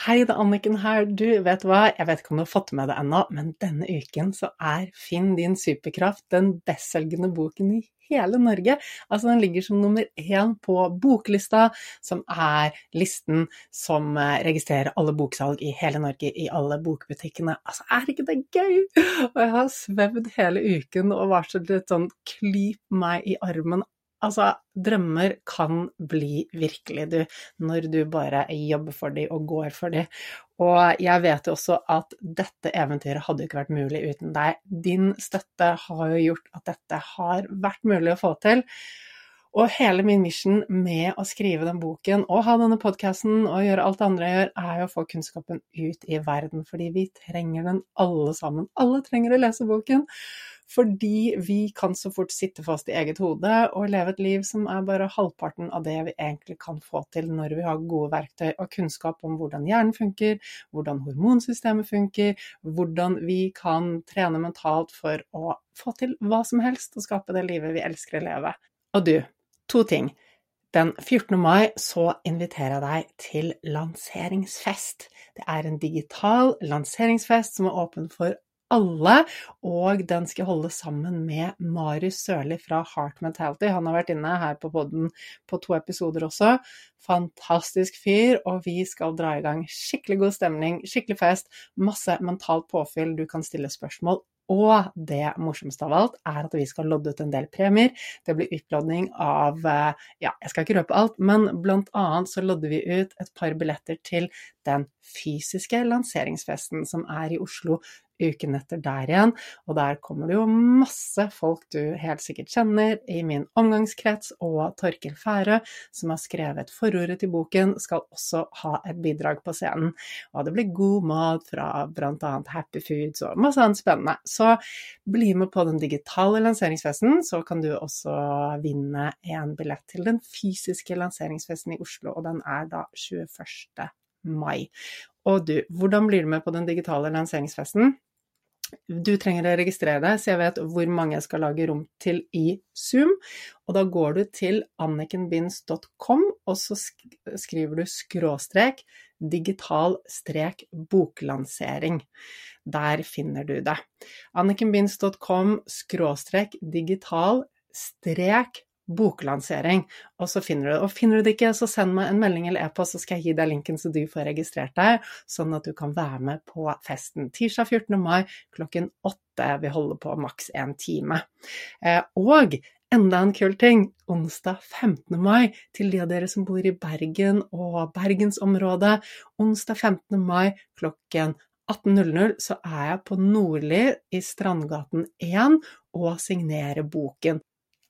Hei, det er Anniken her. Du, vet hva, jeg vet ikke om du har fått med det ennå, men denne uken så er Finn din superkraft den bestselgende boken i hele Norge. Altså, den ligger som nummer én på boklista, som er listen som eh, registrerer alle boksalg i hele Norge, i alle bokbutikkene. Altså, er ikke det gøy? Og jeg har svevd hele uken og varslet et sånn klyp meg i armen Altså, drømmer kan bli virkelig, du, når du bare jobber for dem og går for dem. Og jeg vet jo også at dette eventyret hadde ikke vært mulig uten deg. Din støtte har jo gjort at dette har vært mulig å få til. Og hele min mission med å skrive den boken og ha denne podkasten og gjøre alt det andre jeg gjør, er jo å få kunnskapen ut i verden, fordi vi trenger den alle sammen. Alle trenger å lese boken. Fordi vi kan så fort sitte fast i eget hode og leve et liv som er bare halvparten av det vi egentlig kan få til når vi har gode verktøy og kunnskap om hvordan hjernen funker, hvordan hormonsystemet funker, hvordan vi kan trene mentalt for å få til hva som helst og skape det livet vi elsker å leve. Og du, to ting. Den 14. mai så inviterer jeg deg til lanseringsfest. Det er en digital lanseringsfest som er åpen for alle, og den skal holde sammen med Marius Sørli fra Heart Mentality. Han har vært inne her på poden på to episoder også. Fantastisk fyr, og vi skal dra i gang skikkelig god stemning, skikkelig fest, masse mentalt påfyll, du kan stille spørsmål og det morsomste av alt er at vi skal lodde ut en del premier. Det blir utlodding av eh, Ja, jeg skal ikke røpe alt, men blant annet så lodder vi ut et par billetter til den fysiske lanseringsfesten som er i Oslo uken etter der igjen. Og der kommer det jo masse folk du helt sikkert kjenner i min omgangskrets, og Torkel Færø, som har skrevet forordet til boken, skal også ha et bidrag på scenen. Og det blir god mat fra bl.a. Happy Foods og masse annet spennende. Så bli med på den digitale lanseringsfesten, så kan du også vinne en billett til den fysiske lanseringsfesten i Oslo, og den er da 21. mai. Og du, hvordan blir du med på den digitale lanseringsfesten? Du trenger å registrere deg, så jeg vet hvor mange jeg skal lage rom til i Zoom. Og da går du til annikenbinds.com, og så skriver du skråstrek digital strek boklansering. Der finner du det. annikenbinds.com skråstrek digital strek boklansering, og så finner du det. Og finner du det ikke, så send meg en melding eller e-post, så skal jeg gi deg linken så du får registrert deg, sånn at du kan være med på festen. Tirsdag 14. mai klokken åtte. Vi holder på maks én time. Eh, og enda en kul ting, onsdag 15. mai, til de av dere som bor i Bergen og bergensområdet, onsdag 15. mai klokken 18.00 så er jeg på Nordli i Strandgaten 1 og signerer boken.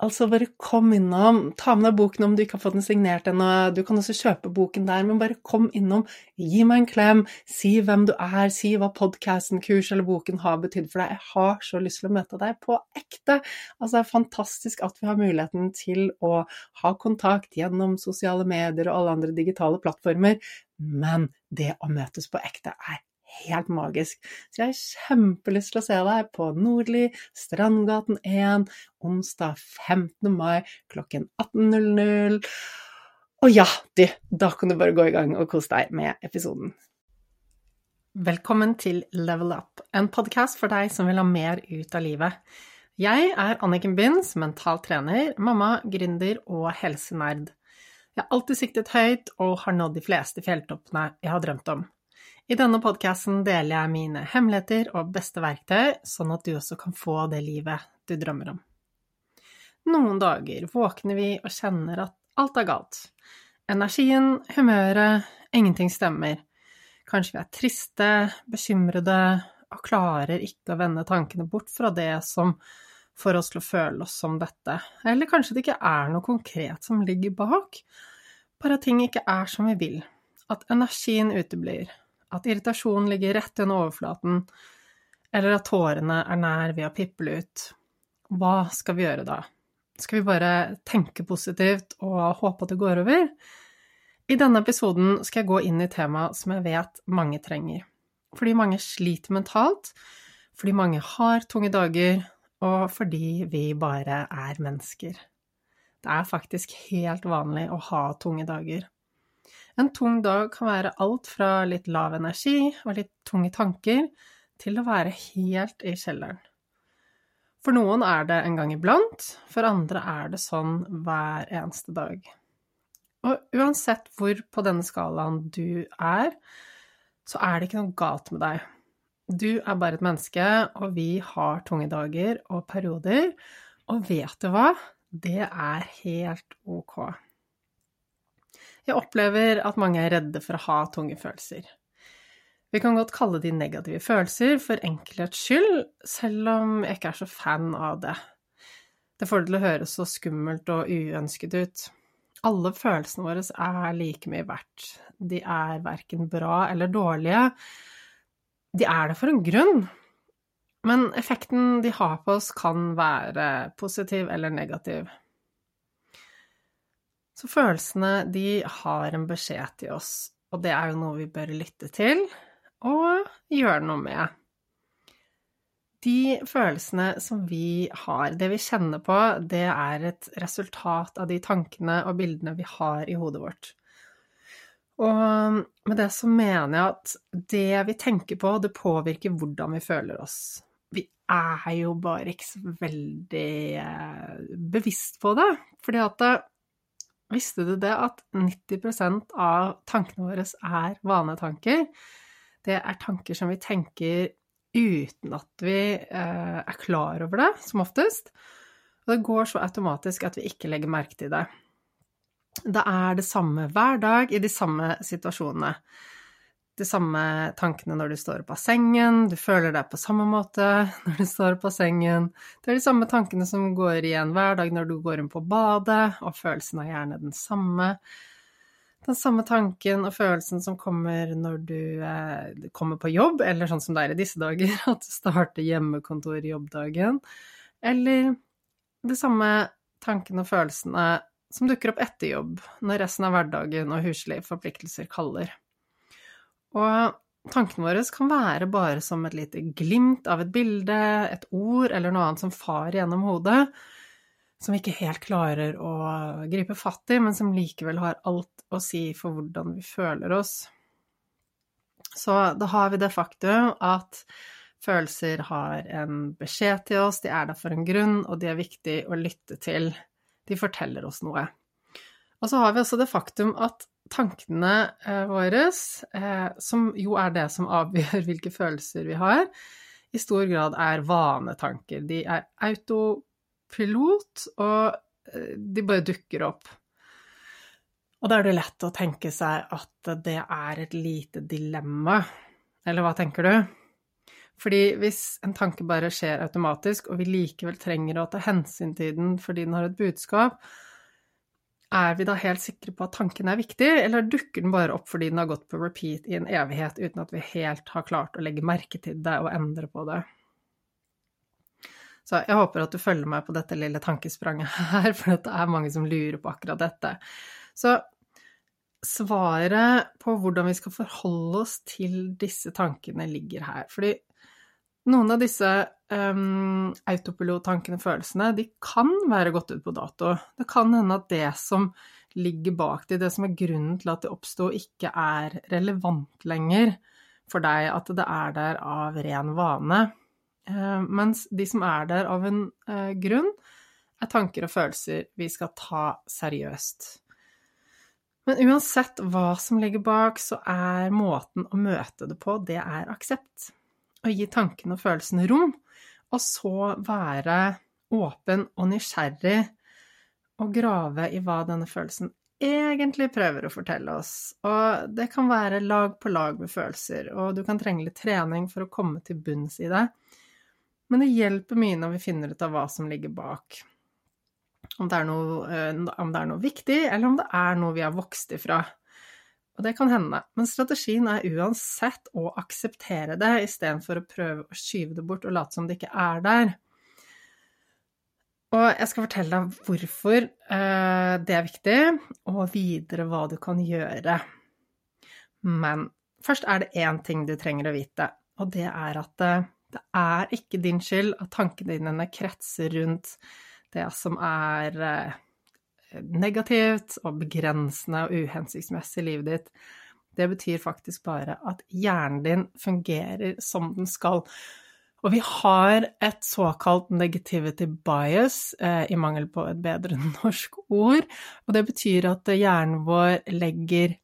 Altså, bare kom innom. Ta med deg boken om du ikke har fått den signert ennå. Du kan også kjøpe boken der, men bare kom innom. Gi meg en klem. Si hvem du er. Si hva podkasten, kurs eller boken har betydd for deg. Jeg har så lyst til å møte deg på ekte. Altså, det er fantastisk at vi har muligheten til å ha kontakt gjennom sosiale medier og alle andre digitale plattformer, men det å møtes på ekte er helt magisk. Så jeg har kjempelyst til å se deg på Nordli, Strandgaten 1, onsdag 15. mai klokken 18.00. Og ja, du, da kan du bare gå i gang og kose deg med episoden. Velkommen til Level Up, en podkast for deg som vil ha mer ut av livet. Jeg er Anniken Binds, mental trener, mamma, gründer og helsenerd. Jeg har alltid siktet høyt og har nådd de fleste fjelltoppene jeg har drømt om. I denne podkasten deler jeg mine hemmeligheter og beste verktøy, sånn at du også kan få det livet du drømmer om. Noen dager våkner vi og kjenner at alt er galt. Energien, humøret, ingenting stemmer. Kanskje vi er triste, bekymrede og klarer ikke å vende tankene bort fra det som får oss til å føle oss som dette. Eller kanskje det ikke er noe konkret som ligger bak, bare at ting ikke er som vi vil. At energien uteblir, at irritasjonen ligger rett under overflaten, eller at tårene er nær ved å piple ut. Hva skal vi gjøre da? Skal vi bare tenke positivt og håpe at det går over? I denne episoden skal jeg gå inn i temaet som jeg vet mange trenger. Fordi mange sliter mentalt, fordi mange har tunge dager, og fordi vi bare er mennesker. Det er faktisk helt vanlig å ha tunge dager. En tung dag kan være alt fra litt lav energi og litt tunge tanker til å være helt i kjelleren. For noen er det en gang iblant, for andre er det sånn hver eneste dag. Og uansett hvor på denne skalaen du er, så er det ikke noe galt med deg. Du er bare et menneske, og vi har tunge dager og perioder, og vet du hva? Det er helt ok. Jeg opplever at mange er redde for å ha tunge følelser. Vi kan godt kalle de negative følelser for enkelhets skyld, selv om jeg ikke er så fan av det. Det får det til å høres så skummelt og uønsket ut. Alle følelsene våre er like mye verdt. De er verken bra eller dårlige. De er det for en grunn. Men effekten de har på oss, kan være positiv eller negativ. Så følelsene, de har en beskjed til oss, og det er jo noe vi bør lytte til og gjøre noe med. De følelsene som vi har, det vi kjenner på, det er et resultat av de tankene og bildene vi har i hodet vårt. Og med det så mener jeg at det vi tenker på, det påvirker hvordan vi føler oss. Vi er jo bare ikke så veldig eh, bevisst på det. Fordi at eh, Visste du det at 90% av tankene våre er vanetanker? det er tanker som vi tenker uten at vi eh, er klar over det, som oftest. Og det går så automatisk at vi ikke legger merke til det. Det er det samme hver dag i de samme situasjonene. De samme tankene når du står opp av sengen, du føler deg på samme måte når du står opp av sengen. Det er de samme tankene som går igjen hver dag når du går inn på badet, og følelsen er gjerne den samme den samme tanken og følelsen som kommer når du eh, kommer på jobb, eller sånn som det er i disse dager, at du starter hjemmekontor jobbdagen, eller de samme tankene og følelsene som dukker opp etter jobb, når resten av hverdagen og huslige forpliktelser kaller. Og tankene våre kan være bare som et lite glimt av et bilde, et ord eller noe annet som farer gjennom hodet, som vi ikke helt klarer å gripe fatt i, men som likevel har alt å si for hvordan vi føler oss. Så da har vi det faktum at følelser har en beskjed til oss, de er der for en grunn, og de er viktig å lytte til. De forteller oss noe. Og så har vi også det faktum at tankene eh, våre, eh, som jo er det som avgjør hvilke følelser vi har, i stor grad er vanetanker. De er autopilot, og eh, de bare dukker opp. Og da er det lett å tenke seg at det er et lite dilemma, eller hva tenker du? Fordi hvis en tanke bare skjer automatisk, og vi likevel trenger å ta hensyn til den fordi den har et budskap, er vi da helt sikre på at tanken er viktig, eller dukker den bare opp fordi den har gått på repeat i en evighet uten at vi helt har klart å legge merke til det og endre på det? Så jeg håper at du følger meg på dette lille tankespranget her, for det er mange som lurer på akkurat dette. Så svaret på hvordan vi skal forholde oss til disse tankene, ligger her. Fordi noen av disse um, autopilottankene, følelsene, de kan være gått ut på dato. Det kan hende at det som ligger bak det, det som er grunnen til at det oppsto, ikke er relevant lenger for deg, at det er der av ren vane. Uh, mens de som er der av en uh, grunn, er tanker og følelser vi skal ta seriøst. Men uansett hva som ligger bak, så er måten å møte det på, det er aksept. Å gi tankene og følelsene rom, og så være åpen og nysgjerrig og grave i hva denne følelsen egentlig prøver å fortelle oss. Og det kan være lag på lag med følelser, og du kan trenge litt trening for å komme til bunns i det. Men det hjelper mye når vi finner ut av hva som ligger bak. Om det, noe, eh, om det er noe, viktig, eller om det er noe vi har vokst ifra. Og det kan hende. Men strategien er uansett å akseptere det, istedenfor å prøve å skyve det bort og late som det ikke er der. Og jeg skal fortelle deg hvorfor eh, det er viktig, og videre hva du kan gjøre. Men først er det én ting du trenger å vite, og det er at det det er ikke din skyld at tankene dine kretser rundt det som er eh, negativt og begrensende og uhensiktsmessig i livet ditt. Det betyr faktisk bare at hjernen din fungerer som den skal. Og vi har et såkalt negativity bias, eh, i mangel på et bedre norsk ord. Og det betyr at hjernen vår legger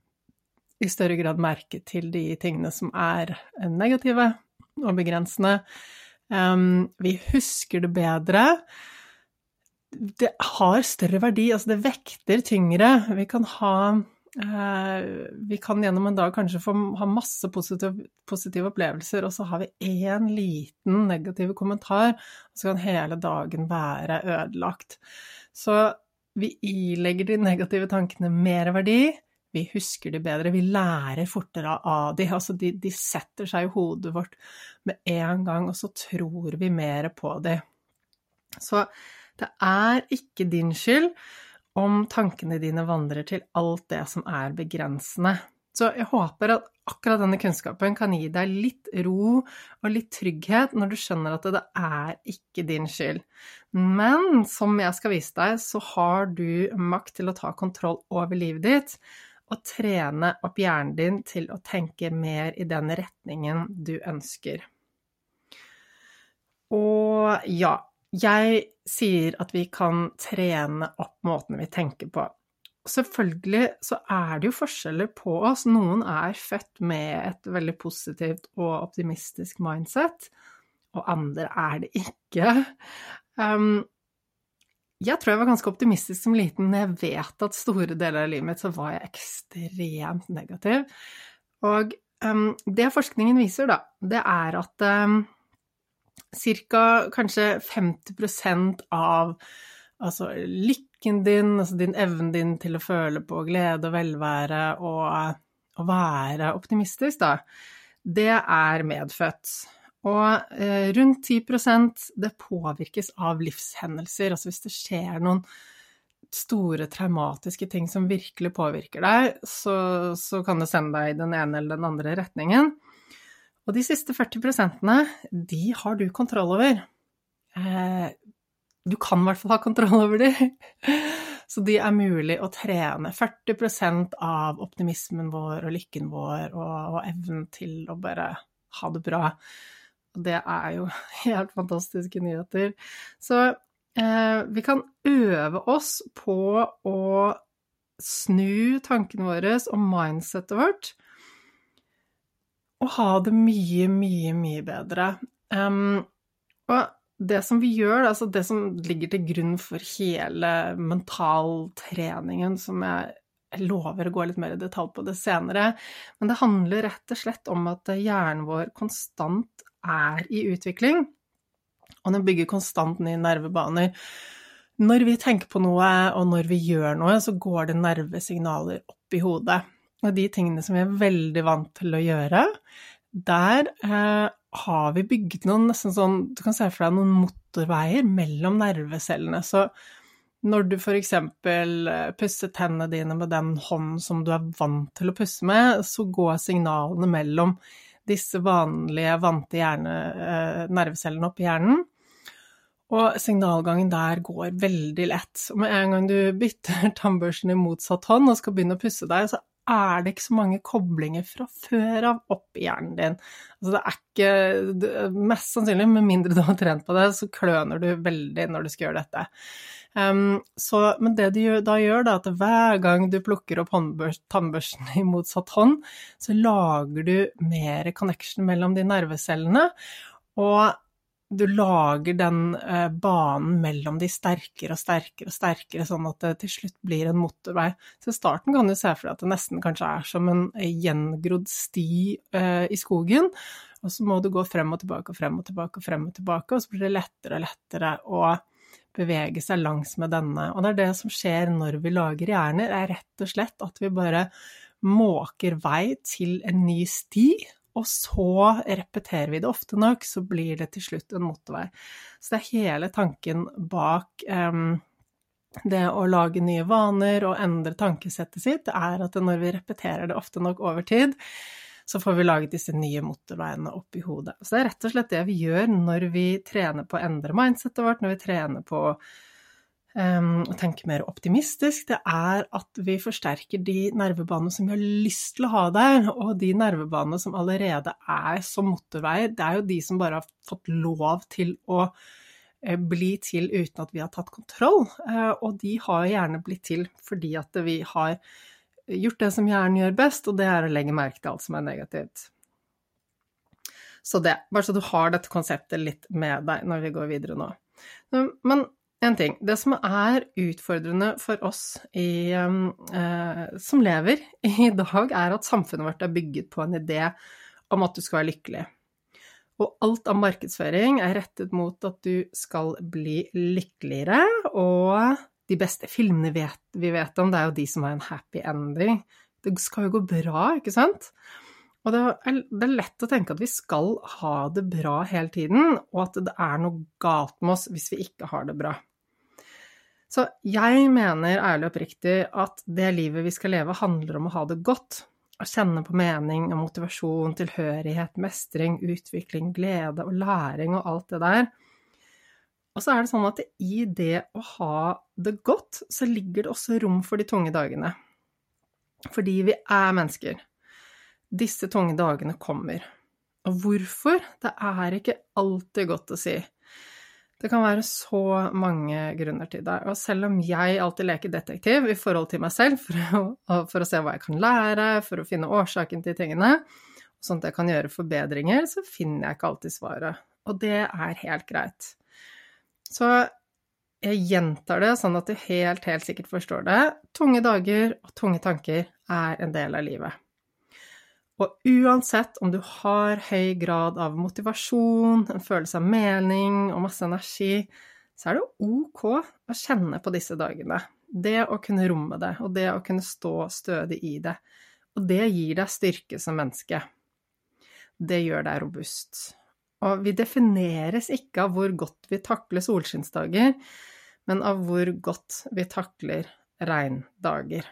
i større grad merke til de tingene som er negative og begrensende. Um, vi husker det bedre. Det har større verdi, altså det vekter tyngre. Vi kan ha uh, Vi kan gjennom en dag kanskje få ha masse positive, positive opplevelser, og så har vi én liten negativ kommentar, og så kan hele dagen være ødelagt. Så vi ilegger de negative tankene mer verdi, vi husker de bedre, vi lærer fortere av de. Altså de, de setter seg i hodet vårt med en gang, og så tror vi mer på de. Så det er ikke din skyld om tankene dine vandrer til alt det som er begrensende. Så jeg håper at akkurat denne kunnskapen kan gi deg litt ro og litt trygghet når du skjønner at det er ikke din skyld. Men som jeg skal vise deg, så har du makt til å ta kontroll over livet ditt, og trene opp hjernen din til å tenke mer i den retningen du ønsker. Og ja, jeg sier at vi kan trene opp måten vi tenker på. Selvfølgelig så er det jo forskjeller på oss. Noen er født med et veldig positivt og optimistisk mindset, og andre er det ikke. Um, jeg tror jeg var ganske optimistisk som liten. Jeg vet at store deler av livet mitt så var jeg ekstremt negativ. Og um, det forskningen viser, da, det er at um, ca. kanskje 50% av altså lykken din, altså din evnen din til å føle på glede og velvære og å være optimistisk, da, det er medfødt. Og eh, rundt 10% det påvirkes av livshendelser. Altså hvis det skjer noen store traumatiske ting som virkelig påvirker deg, så, så kan det sende deg i den ene eller den andre retningen. Og de siste 40% de har du kontroll over. Eh, du kan i hvert fall ha kontroll over de. Så de er mulig å trene. 40% av optimismen vår og lykken vår og, og evnen til å bare ha det bra og det er jo helt fantastiske nyheter. Så eh, vi kan øve oss på å snu tankene våre og mindsettet vårt, og ha det mye, mye, mye bedre. Um, og det som vi gjør, altså det som ligger til grunn for hele mentaltreningen, som jeg jeg lover å gå litt mer i detalj på det senere, men det handler rett og slett om at hjernen vår konstant er i utvikling, og den bygger konstant nye nervebaner. Når vi tenker på noe, og når vi gjør noe, så går det nervesignaler opp i hodet. Og de tingene som vi er veldig vant til å gjøre, der eh, har vi bygget noen nesten sånn Du kan se for deg noen motorveier mellom nervecellene. Så når du f.eks. Eh, pusser tennene dine med den hånden som du er vant til å pusse med, så går signalene mellom disse vanlige, vante hjerne, eh, nervecellene oppi hjernen. Og signalgangen der går veldig lett. Og med en gang du bytter tannbørsten i motsatt hånd og skal begynne å pusse deg, så er det ikke så mange koblinger fra før av opp i hjernen din. Altså det er ikke Mest sannsynlig, med mindre du har trent på det, så kløner du veldig når du skal gjøre dette. Um, så, men det du da gjør, da, at hver gang du plukker opp tannbørsten i motsatt hånd, så lager du mer connection mellom de nervecellene, og du lager den eh, banen mellom de sterkere og sterkere og sterkere, sånn at det til slutt blir en motorvei. Så starten kan du se for deg at det nesten kanskje er som en gjengrodd sti eh, i skogen, og så må du gå frem og tilbake og frem og tilbake og frem og tilbake, og så blir det lettere og lettere å bevege seg langs med denne. Og det er det som skjer når vi lager hjerner, er rett og slett at vi bare måker vei til en ny sti, og så repeterer vi det ofte nok, så blir det til slutt en motorvei. Så det er hele tanken bak um, det å lage nye vaner og endre tankesettet sitt, er at når vi repeterer det ofte nok over tid, så får vi laget disse nye motorveiene opp i hodet. Så det er rett og slett det vi gjør når vi trener på å endre mindsettet vårt, når vi trener på um, og tenke mer optimistisk, det er at vi forsterker de nervebanene som vi har lyst til å ha der, og de nervebanene som allerede er som motorveier, det er jo de som bare har fått lov til å eh, bli til uten at vi har tatt kontroll, uh, og de har gjerne blitt til fordi at vi har gjort det som hjernen gjør best, og det er å legge merke til alt som er negativt. Så det, bare så du har dette konseptet litt med deg når vi går videre nå. Men en ting. Det som er utfordrende for oss i, eh, som lever i dag, er at samfunnet vårt er bygget på en idé om at du skal være lykkelig. Og alt av markedsføring er rettet mot at du skal bli lykkeligere, og de beste filmene vi vet om, det er jo de som har en happy ending. Det skal jo gå bra, ikke sant? Og det er, det er, lett å tenke at vi skal ha det bra hele tiden, og at det er noe galt med oss hvis vi ikke har det bra. Så jeg mener ærlig og oppriktig at det livet vi skal leve, handler om å ha det godt. Å kjenne på mening og motivasjon, tilhørighet, mestring, utvikling, glede og læring og alt det der. Og så er det sånn at i det å ha det godt, så ligger det også rom for de tunge dagene. Fordi vi er mennesker. Disse tunge dagene kommer. Og hvorfor? Det er ikke alltid godt å si. Det kan være så mange grunner til det. Og selv om jeg alltid leker detektiv i forhold til meg selv for å, for å se hva jeg kan lære, for å finne årsaken til tingene, sånn at jeg kan gjøre forbedringer, så finner jeg ikke alltid svaret. Og det er helt greit. Så jeg gjentar det sånn at du helt, helt sikkert forstår det. Tunge dager og tunge tanker er en del av livet. Og uansett om du har høy grad av motivasjon, en følelse av mening og masse energi, så er det ok å kjenne på disse dagene. Det å kunne romme det, og det å kunne stå stødig i det. Og det gir deg styrke som menneske. Det gjør deg robust. Og vi defineres ikke av hvor godt vi takler solskinnsdager, men av hvor godt vi takler regndager.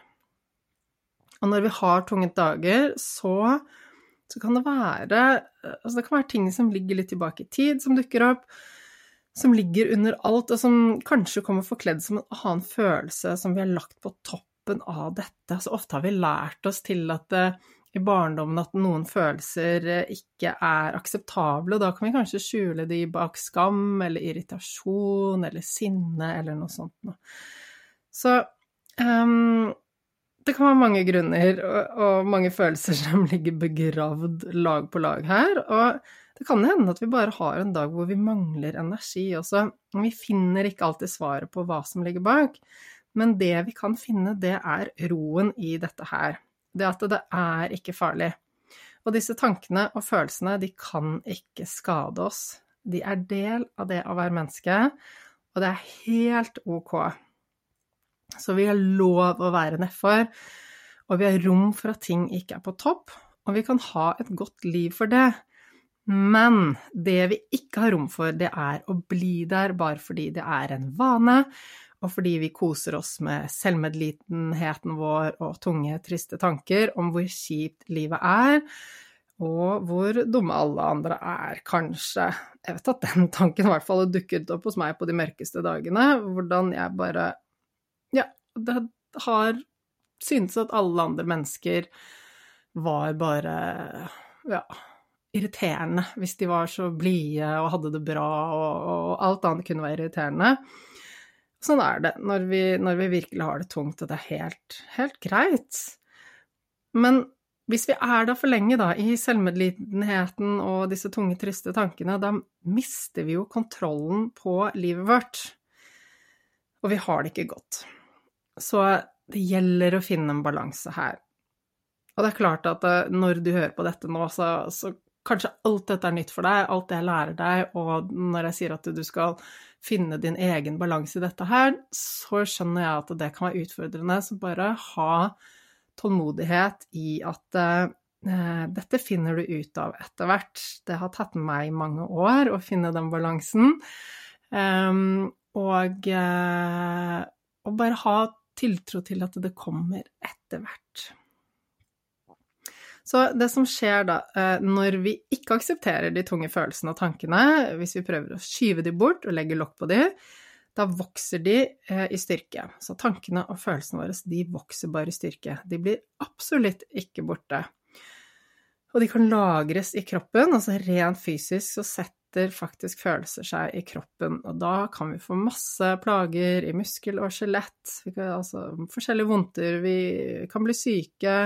Og når vi har tunge dager, så, så kan det være Altså det kan være ting som ligger litt tilbake i tid, som dukker opp, som ligger under alt, og som kanskje kommer forkledd som en annen følelse som vi har lagt på toppen av dette. Så ofte har vi lært oss til at det, eh, i barndommen at noen følelser eh, ikke er akseptable, og da kan vi kanskje skjule de bak skam eller irritasjon eller sinne eller noe sånt noe. Så um, det kan være mange grunner og, og, mange følelser som ligger begravd lag på lag her. Og det kan hende at vi bare har en dag hvor vi mangler energi også. Vi finner ikke alltid svaret på hva som ligger bak, men det vi kan finne, det er roen i dette her. Det at det er ikke farlig. Og disse tankene og følelsene, de kan ikke skade oss. De er del av det å være menneske, og det er helt ok. Så vi har lov å være nedfor, og vi har rom for at ting ikke er på topp, og vi kan ha et godt liv for det. Men det vi ikke har rom for, det er å bli der bare fordi det er en vane, og fordi vi koser oss med selvmedlidenheten vår og tunge, triste tanker om hvor kjipt livet er, og hvor dumme alle andre er, kanskje. Jeg vet at den tanken i hvert fall dukket opp hos meg på de mørkeste dagene, hvordan jeg bare ja, det har syntes at alle andre mennesker var bare ja, irriterende hvis de var så blide og hadde det bra, og, og, alt annet kunne være irriterende. Sånn er det når vi, når vi virkelig har det tungt, og det er helt, helt greit. Men hvis vi er der for lenge, da, i selvmedlidenheten og disse tunge, triste tankene, da mister vi jo kontrollen på livet vårt. Og vi har det ikke godt. Så det gjelder å finne en balanse her. Og det er klart at eh, når du hører på dette nå, så, så kanskje alt dette er nytt for deg, alt det jeg lærer deg, og når jeg sier at du skal finne din egen balanse i dette her, så skjønner jeg at det kan være utfordrende. Så bare ha tålmodighet i at eh, dette finner du ut av etter hvert. Det har tatt meg mange år å finne den balansen. Um, og, eh, og bare ha tiltro til at det kommer etter hvert. Så det som skjer da, eh, når vi ikke aksepterer de tunge følelsene og tankene, hvis vi prøver å skyve de bort og legge lokk på de, da vokser de eh, i styrke. Så tankene og følelsene våre, de vokser bare i styrke. De blir absolutt ikke borte. Og de kan lagres i kroppen, altså rent fysisk så setter faktisk følelser seg i kroppen. Og da kan vi få masse plager i muskel og skjelett, altså forskjellige vondter, vi kan bli syke,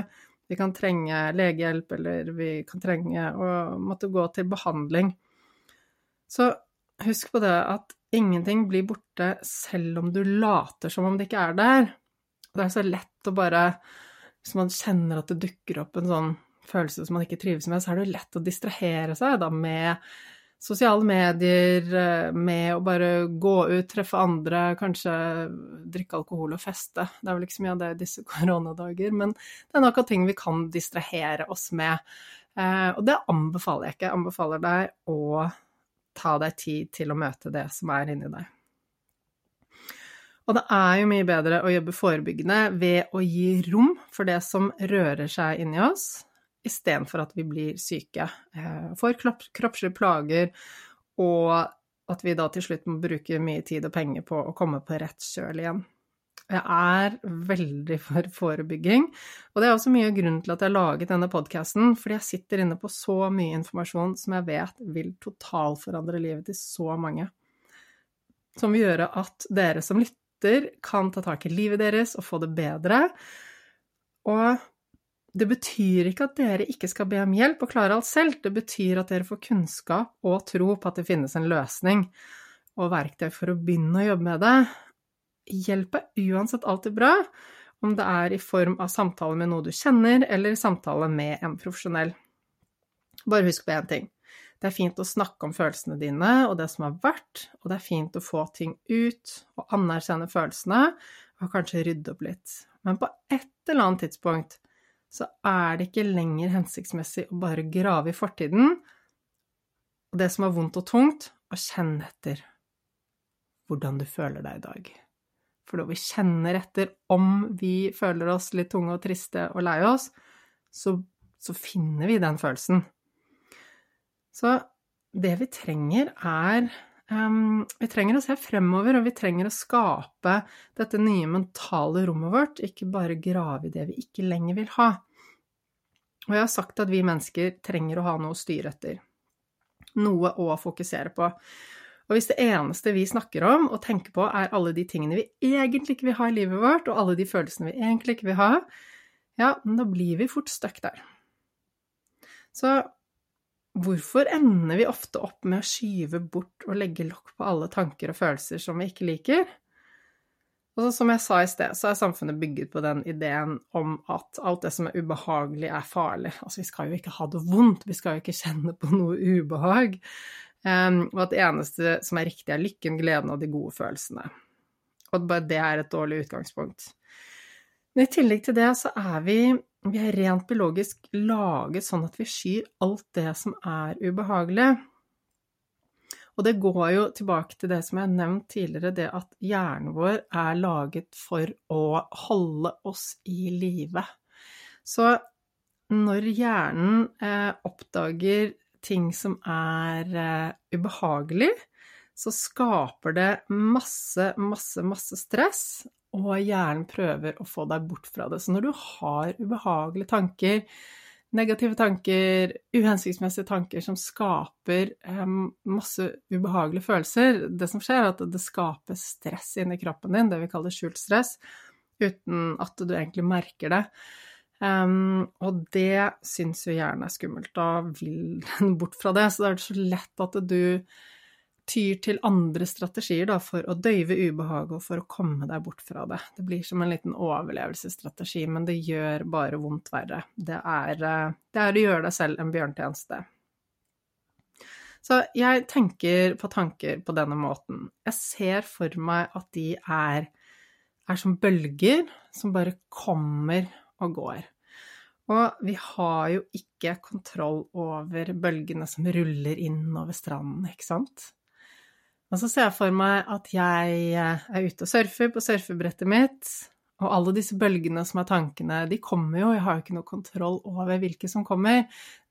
vi kan trenge legehjelp, eller vi kan trenge å måtte gå til behandling. Så husk på det at ingenting blir borte selv om du later som om det ikke er der. Det er så lett å bare Hvis man kjenner at det dukker opp en sånn følelse som man ikke trives med, så er det lett å distrahere seg da med sosiale medier, med å bare gå ut, treffe andre, kanskje drikke alkohol og feste. Det er vel ikke så mye av det i disse koronadager, men det er nok av ting vi kan distrahere oss med. Eh, og det anbefaler jeg ikke. Jeg anbefaler deg å ta deg tid til å møte det som er inni deg. Og det er jo mye bedre å jobbe forebyggende ved å gi rom for det som rører seg inni oss, istedenfor at vi blir syke, eh, får kroppslige plager, og at vi da til slutt må bruke mye tid og penger på å komme på rett kjøl igjen. Jeg er veldig for forebygging, og det er også mye av grunnen til at jeg har laget denne podkasten, fordi jeg sitter inne på så mye informasjon som jeg vet vil totalforandre livet til så mange. Som vil gjøre at dere som lytter, kan ta tak i livet deres og få det bedre. Og det betyr ikke at dere ikke skal be om hjelp og klare alt selv, det betyr at dere får kunnskap og tro på at det finnes en løsning og verktøy for å begynne å jobbe med det, hjelp er uansett alltid bra, om det er i form av samtale med noe du kjenner, eller samtale med en profesjonell. Bare husk på én ting. Det er fint å snakke om følelsene dine og det som har vært, og det er fint å få ting ut og anerkjenne følelsene og kanskje rydde opp litt. Men på et eller annet tidspunkt så er det ikke lenger hensiktsmessig å bare grave i fortiden og det som er vondt og tungt, og kjenne etter hvordan du føler deg i dag. For når vi kjenner etter om vi føler oss litt tunge og triste og lei oss, så, så finner vi den følelsen. Så det vi trenger, er um, Vi trenger å se fremover, og vi trenger å skape dette nye mentale rommet vårt, ikke bare grave i det vi ikke lenger vil ha. Og jeg har sagt at vi mennesker trenger å ha noe å styre etter. Noe å fokusere på. Og hvis det eneste vi snakker om og tenker på, er alle de tingene vi egentlig ikke vil ha i livet vårt, og alle de følelsene vi egentlig ikke vil ha, ja, da blir vi fort stuck der. Så hvorfor ender vi ofte opp med å skyve bort og legge lokk på alle tanker og følelser som vi ikke liker? Og som jeg sa i sted, så er samfunnet bygget på den ideen om at alt det som er ubehagelig, er farlig. Altså, vi skal jo ikke ha det vondt, vi skal jo ikke kjenne på noe ubehag. Um, og at det eneste som er riktig, er lykken, gleden og de gode følelsene. Og bare det er et dårlig utgangspunkt. Men i tillegg til det så er vi, vi er rent biologisk laget sånn at vi skyr alt det som er ubehagelig. Og det går jo tilbake til det som jeg har nevnt tidligere, det at hjernen vår er laget for å holde oss i live. Så når hjernen eh, oppdager ting som er eh, ubehagelig, så skaper det masse, masse, masse stress, og hjernen prøver å få deg bort fra det. Så når du har ubehagelige tanker, negative tanker, uhensiktsmessige tanker som skaper um, masse ubehagelige følelser Det som skjer, er at det skaper stress inni kroppen din, det vi kaller skjult stress, uten at du egentlig merker det. Um, og det syns jo hjernen er skummelt. Da vil den bort fra det. Så det er så lett at du tyr til andre strategier da, for å døyve ubehaget og for å komme deg bort fra det. Det blir som en liten overlevelsesstrategi, men det gjør bare vondt verre. Det er, eh, det er å gjøre deg selv en bjørntjeneste. Så jeg tenker på tanker på denne måten. Jeg ser for meg at de er, er som bølger som bare kommer og går. Og vi har jo ikke kontroll over bølgene som ruller inn over stranden, ikke sant? Og så ser jeg for meg at jeg eh, er ute og surfer på surfebrettet mitt, og alle disse bølgene som er tankene, de kommer jo, jeg har jo ikke noe kontroll over hvilke som kommer.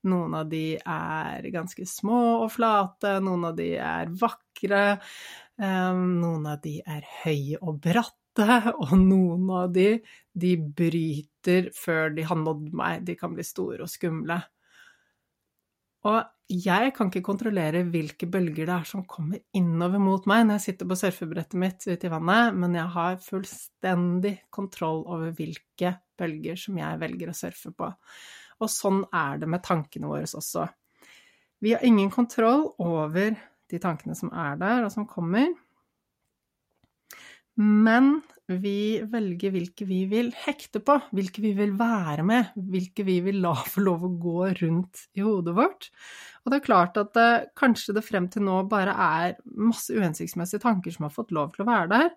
Noen av de er ganske små og flate, noen av de er vakre, Noen av de er høye og bratte, og noen av de, de bryter før de har nådd meg. De kan bli store og skumle. Og jeg kan ikke kontrollere hvilke bølger det er som kommer innover mot meg når jeg sitter på surfebrettet mitt ute i vannet, men jeg har fullstendig kontroll over hvilke bølger som jeg velger å surfe på. Og sånn er det med tankene våre også. Vi har ingen kontroll over de tankene som er der, og som kommer. Men vi velger hvilke vi vil hekte på, hvilke vi vil være med, hvilke vi vil la få lov å gå rundt i hodet vårt. Og det er klart at det, kanskje det frem til nå bare er masse uhensiktsmessige tanker som har fått lov til å være der.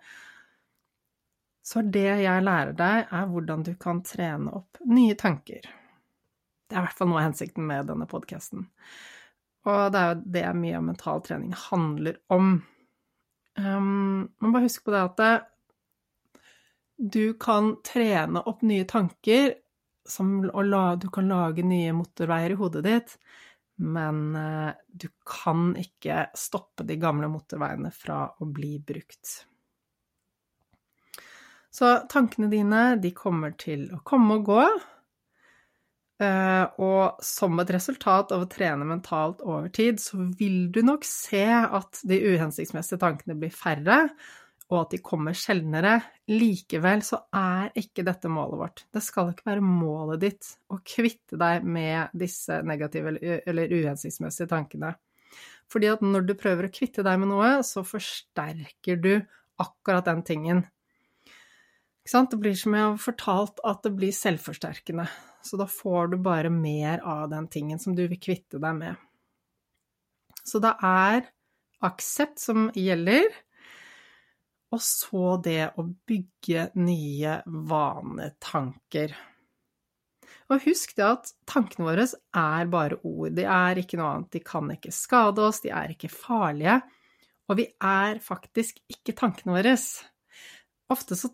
Så det jeg lærer deg, er hvordan du kan trene opp nye tanker. Det er i hvert fall noe av hensikten med denne podkasten. Og det er jo det mye av mental trening handler om. Um, men bare husk på det at det, du kan trene opp nye tanker, som, la, du kan lage nye motorveier i hodet ditt, men uh, du kan ikke stoppe de gamle motorveiene fra å bli brukt. Så tankene dine, de kommer til å komme og gå, Eh, og som et resultat av å trene mentalt over tid, så vil du nok se at de uhensiktsmessige tankene blir færre, og at de kommer sjeldnere. Likevel så er ikke dette målet vårt. Det skal ikke være målet ditt å kvitte deg med disse negative eller uhensiktsmessige tankene. Fordi at når du prøver å kvitte deg med noe, så forsterker du akkurat den tingen. Det blir som jeg har fortalt, at det blir selvforsterkende. Så da får du bare mer av den tingen som du vil kvitte deg med. Så det er aksept som gjelder, og så det å bygge nye vanetanker. Og husk det at tankene våre er bare ord, de er ikke noe annet. De kan ikke skade oss, de er ikke farlige. Og vi er faktisk ikke tankene våre. Ofte så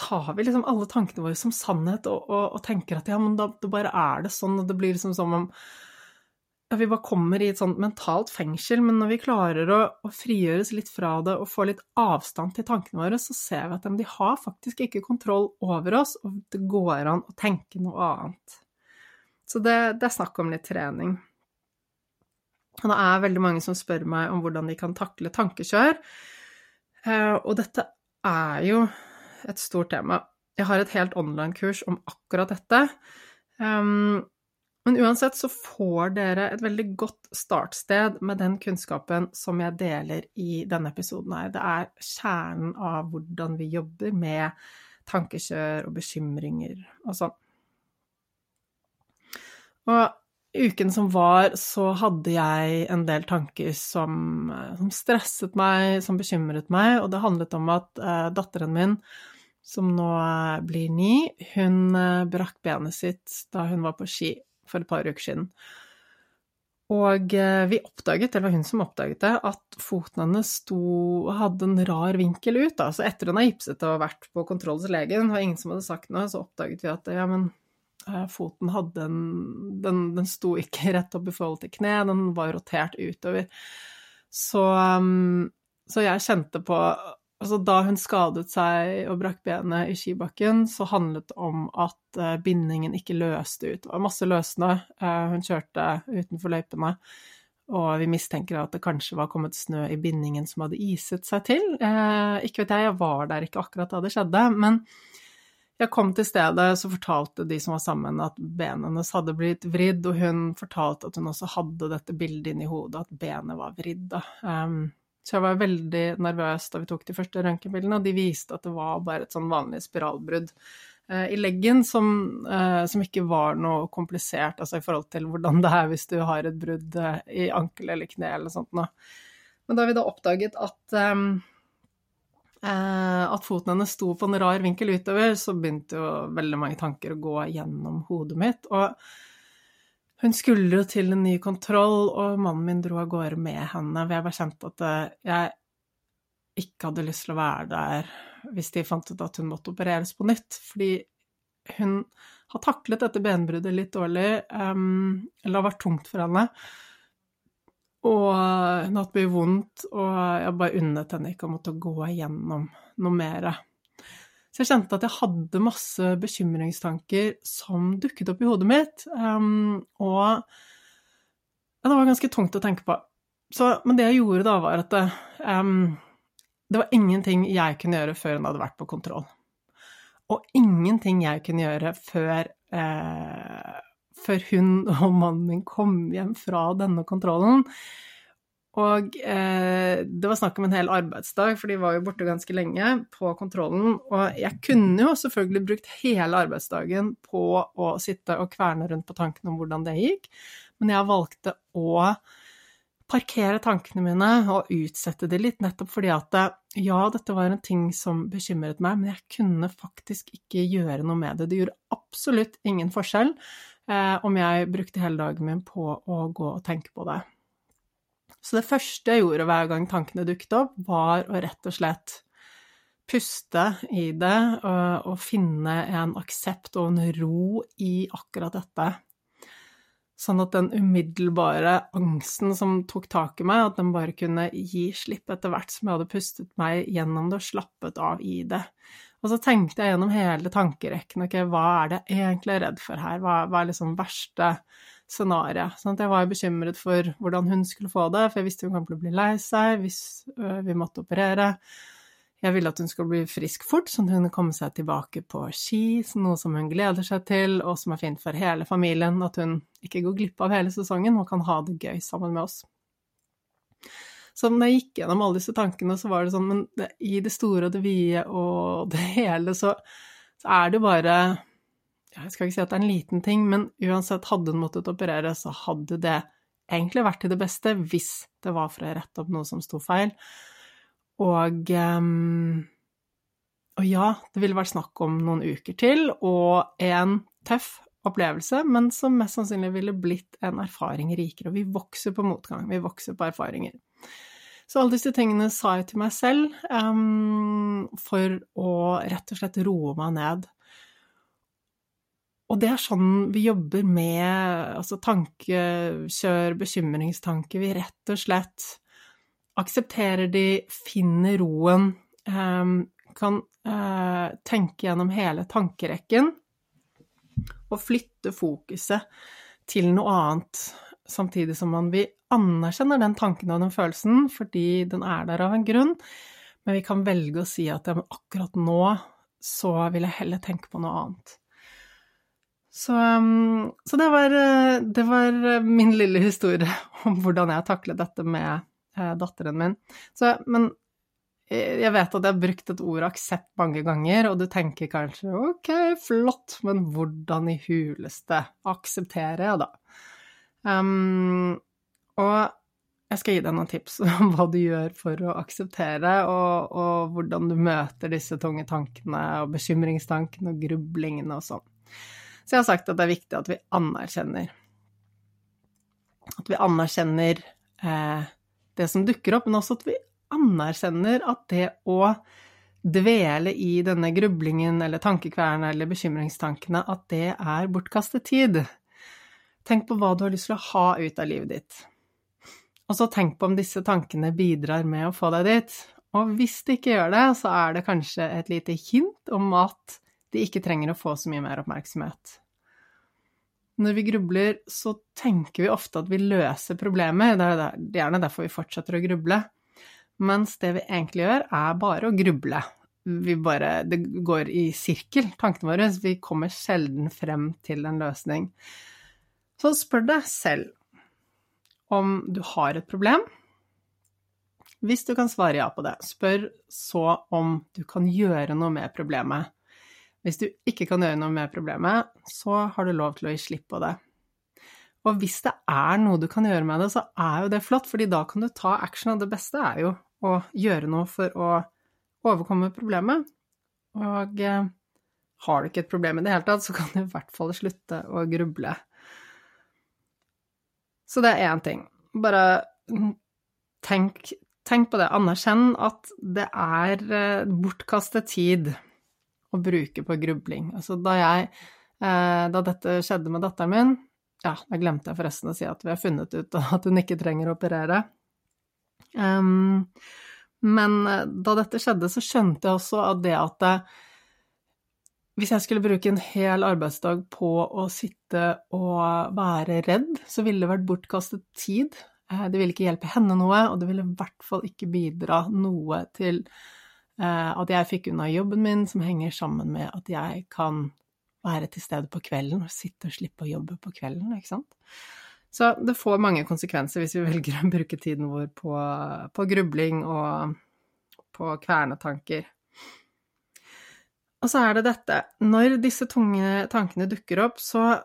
tar vi liksom alle tankene våre som sannhet og, og, og tenker at ja, men da, da, bare er det sånn, og det blir liksom som om vi bare kommer i et sånt mentalt fengsel. Men når vi klarer å, å frigjøres litt fra det og få litt avstand til tankene våre, så ser vi at de, har faktisk ikke kontroll over oss, og det går an å tenke noe annet. Så det, det er snakk om litt trening. Og det er veldig mange som spør meg om hvordan de kan takle tankekjør. Eh, og dette er jo et stort tema. Jeg har et helt online-kurs om akkurat dette. Um, men uansett så får dere et veldig godt startsted med den kunnskapen som jeg deler i denne episoden her. Det er kjernen av hvordan vi jobber med tankekjør og bekymringer og sånn. Og uken som var, så hadde jeg en del tanker som, som stresset meg, som bekymret meg, og det handlet om at uh, datteren min som nå eh, blir ni, hun eh, brakk benet sitt da hun var på ski for et par uker siden. Og eh, vi oppdaget, eller det var hun som oppdaget det, at foten hennes hadde en rar vinkel ut. Altså etter hun har gipset og vært på kontroll hos legen, og ingen som hadde sagt noe, så oppdaget vi at ja, men foten hadde en den, den sto ikke rett opp i forhold til kne, den var rotert utover. Så, um, så jeg kjente på Altså, da hun skadet seg og brakk benet i skibakken, så handlet det om at uh, bindingen ikke løste ut. Det var masse løsende. Uh, hun kjørte utenfor løypene, og vi mistenker at det kanskje var kommet snø i bindingen som hadde iset seg til. Uh, ikke vet jeg, jeg var der ikke akkurat da det skjedde, men jeg kom til stedet, så fortalte de som var sammen, at benet hennes hadde blitt vridd, og hun fortalte at hun også hadde dette bildet inni hodet, at benet var vridd. Um, så jeg var veldig nervøs da vi tok de første røntgenbildene, og de viste at det var bare et sånn vanlig spiralbrudd eh, i leggen som, eh, som, ikke var noe komplisert, altså i forhold til hvordan det er hvis du har et brudd eh, i ankel eller kne eller sånt noe. Men da vi da oppdaget at at foten hennes sto på en rar vinkel utover, så begynte jo veldig mange tanker å gå gjennom hodet mitt. Og hun skulle jo til en ny kontroll, og mannen min dro av gårde med henne. For jeg bare kjente at eh, jeg ikke hadde lyst til å være der hvis de fant ut at hun måtte opereres på nytt. Fordi hun har taklet dette benbruddet litt dårlig, um, eller har vært tungt for henne. Og hun hadde mye vondt, og jeg bare unnet henne ikke å måtte gå igjennom noe mer. Så jeg kjente at jeg hadde masse bekymringstanker som dukket opp i hodet mitt, um, og ja, det var ganske tungt å tenke på. Så, men det jeg gjorde da, var at um, det var ingenting jeg kunne gjøre før hun hadde vært på kontroll. Og ingenting jeg kunne gjøre før, eh, før hun og mannen min kom hjem fra denne kontrollen. Og eh, det var snakk om en hel arbeidsdag, for de var jo borte ganske lenge på kontrollen. Og jeg kunne jo selvfølgelig brukt hele arbeidsdagen på å sitte og kverne rundt på tankene om hvordan det gikk, men jeg valgte å parkere tankene mine og utsette de litt, nettopp fordi at ja, dette var en ting som bekymret meg, men jeg kunne faktisk ikke gjøre noe med det. Det gjorde absolutt ingen forskjell eh, om jeg brukte hele dagen min på å gå og tenke på det. Så det første jeg gjorde hver gang tankene dukket opp, var å rett og slett puste i det og, og finne en aksept og en ro i akkurat dette. Sånn at den umiddelbare angsten som tok tak i meg, at den bare kunne gi slipp etter hvert som jeg hadde pustet meg gjennom det og slappet av i det. Og så tenkte jeg gjennom hele tankerekken, ok, hva er det jeg egentlig er redd for her, hva, hva er liksom verste scenario? Sånn jeg var bekymret for hvordan hun skulle få det, for jeg visste hun kom til å bli lei seg hvis øh, vi måtte operere. Jeg ville at hun skulle bli frisk fort, sånn at hun komme seg tilbake på ski, noe som hun gleder seg til, og som er fint for hele familien, at hun ikke går glipp av hele sesongen og kan ha det gøy sammen med oss. Så når jeg gikk gjennom alle disse tankene, så var det sånn Men i det store og det vide og det hele, så, så er det jo bare Jeg skal ikke si at det er en liten ting, men uansett, hadde hun måttet operere, så hadde det egentlig vært til det beste hvis det var for å rette opp noe som sto feil. Og, um, og ja, det ville vært snakk om noen uker til og en tøff opplevelse, men som mest sannsynlig ville blitt en erfaring rikere. Og vi vokser på motgang, vi vokser på erfaringer. Så alle disse tingene sa jeg til meg selv um, for å rett og slett roe meg ned. Og det er sånn vi jobber med altså tankekjør, bekymringstanker. Vi rett og slett aksepterer de, finner roen, ehm, kan eh, tenke gjennom hele tankerekken og flytte fokuset til noe annet, samtidig som man vi anerkjenner den tanken og den følelsen fordi den er der av en grunn, men vi kan velge å si at ja, akkurat nå så vil jeg heller tenke på noe annet. Så, ehm, så det, var, eh, det, var, min lille historie om hvordan jeg taklet dette med eh, datteren min. Så, men jeg vet at jeg har brukt et ord aksept mange ganger, og du tenker kanskje ok, flott, men hvordan i huleste aksepterer jeg, da? Um, og jeg skal gi deg noen tips om hva du gjør for å akseptere, og, og hvordan du møter disse tunge tankene og bekymringstankene og grublingene og sånn. Så jeg har sagt at det er viktig at vi anerkjenner. At vi anerkjenner eh, det som dukker opp, men også at vi anerkjenner at det å dvele i denne grublingen eller tankekverna eller bekymringstankene, at det er bortkastet tid. Tenk på hva du har lyst til å ha ut av livet ditt. Og så tenk på om disse tankene bidrar med å få deg dit. Og hvis de ikke gjør det, så er det kanskje et lite hint om at de ikke trenger å få så mye mer oppmerksomhet. Når vi grubler, så tenker vi ofte at vi løser problemer, det er gjerne derfor vi fortsetter å gruble. Mens det vi egentlig gjør, er bare å gruble. Bare, det går i sirkel, tankene våre. Vi kommer sjelden frem til en løsning. Så spør deg selv om du har et problem. Hvis du kan svare ja på det, spør så om du kan gjøre noe med problemet. Hvis du ikke kan gjøre noe med problemet, så har du lov til å gi slipp på det. Og hvis det er noe du kan gjøre med det, så er jo det flott, fordi da kan du ta action, og det beste er jo å gjøre noe for å overkomme problemet. Og eh, har du ikke et problem i det hele tatt, så kan du i hvert fall slutte å gruble. Så det er én ting. Bare tenk, tenk på det. Anerkjenn at det er eh, bortkastet tid å bruke på grubling. Altså da jeg eh, Da dette skjedde med datteren min, Ja, jeg glemte forresten å si at vi har funnet ut at hun ikke trenger å operere. Um, men eh, da dette skjedde, så skjønte jeg også at det at det, hvis jeg skulle bruke en hel arbeidsdag på å sitte og være redd, så ville det vært bortkastet tid. Eh, det ville ikke hjelpe henne noe, og det ville i hvert fall ikke bidra noe til eh, at jeg fikk unna jobben min, som henger sammen med at jeg kan være til stede på kvelden og sitte og slippe å jobbe på kvelden, ikke sant. Så det får mange konsekvenser hvis vi velger å bruke tiden vår på, på grubling og på kvernetanker. Og så er det dette Når disse tunge tankene dukker opp, så,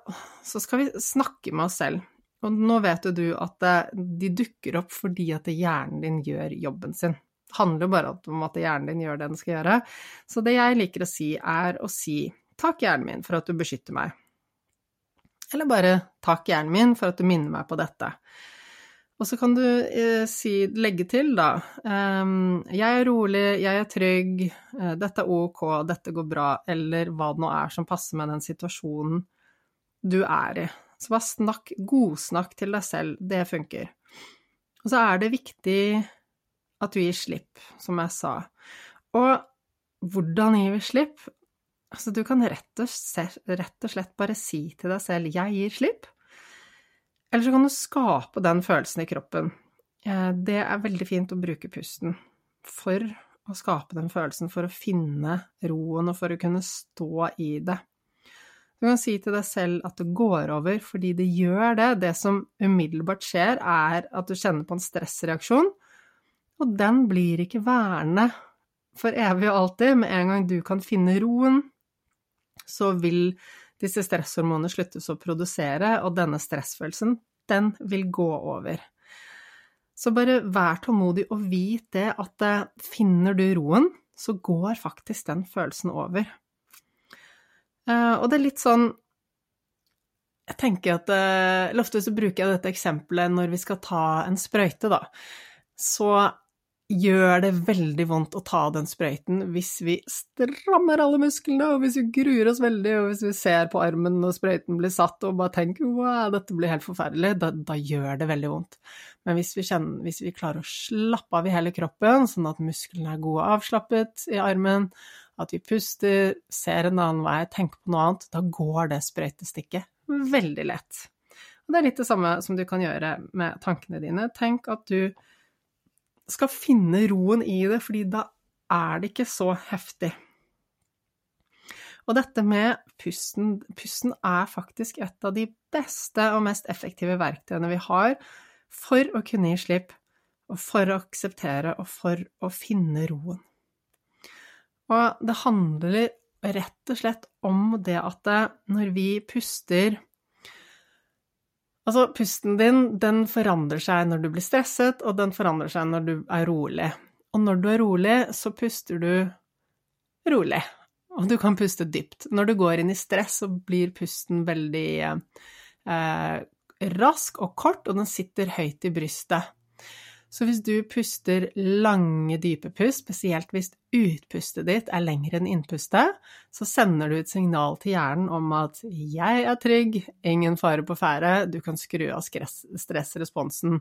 så skal vi snakke med oss selv. Og nå vet jo du at de dukker opp fordi at hjernen din gjør jobben sin. Det handler jo bare om at hjernen din gjør det den skal gjøre. Så det jeg liker å si, er å si Takk, hjernen min, for at du beskytter meg. Eller bare Takk, hjernen min, for at du minner meg på dette. Og så kan du eh, si, legge til, da um, Jeg er rolig, jeg er trygg, uh, dette er ok, dette går bra, eller hva det nå er som passer med den situasjonen du er i. Så bare snakk, godsnakk til deg selv, det funker. Og så er det viktig at du gir slipp, som jeg sa. Og hvordan gir vi slipp? Altså, du kan rett og, rett og slett bare si til deg selv 'jeg gir slipp'. Eller så kan du skape den følelsen i kroppen. Eh, det er veldig fint å bruke pusten for å skape den følelsen, for å finne roen og for å kunne stå i det. Du kan si til deg selv at det går over, fordi det gjør det. Det som umiddelbart skjer, er at du kjenner på en stressreaksjon, og den blir ikke værende for evig og alltid. Med en gang du kan finne roen, så vil disse stresshormonene sluttes å produsere, og denne stressfølelsen, den vil gå over. Så bare vær tålmodig og vit det at eh, finner du roen, så går faktisk den følelsen over. Eh, og det er litt sånn Jeg tenker at eh, ofte så bruker jeg dette eksempelet når vi skal ta en sprøyte, da. Så gjør det veldig vondt å ta den sprøyten hvis vi strammer alle musklene, og hvis vi gruer oss veldig, og hvis vi ser på armen når sprøyten blir satt og bare tenker wow, dette blir helt forferdelig, da, da gjør det veldig vondt. Men hvis vi, kjenner, hvis vi, klarer å slappe av i hele kroppen, sånn at musklene er gode og avslappet i armen, at vi puster, ser en annen vei, tenker på noe annet, da går det sprøytestikket veldig lett. Og det er litt det samme som du kan gjøre med tankene dine. Tenk at du skal finne roen i det, fordi da er det ikke så heftig. Og dette med pusten Pusten er faktisk et av de beste og mest effektive verktøyene vi har for å kunne gi slipp, og for å akseptere, og for å finne roen. Og det handler rett og slett om det at når vi puster Altså, pusten din, den forandrer seg når du blir stresset, og den forandrer seg når du er rolig. Og når du er rolig, så puster du rolig, og du kan puste dypt. Når du går inn i stress, så blir pusten veldig eh, rask og kort, og den sitter høyt i brystet. Så hvis du puster lange, dype pust, spesielt hvis utpustet ditt er lengre enn innpustet, så sender du et signal til hjernen om at 'jeg er trygg, ingen fare på ferde', du kan skru av stressresponsen.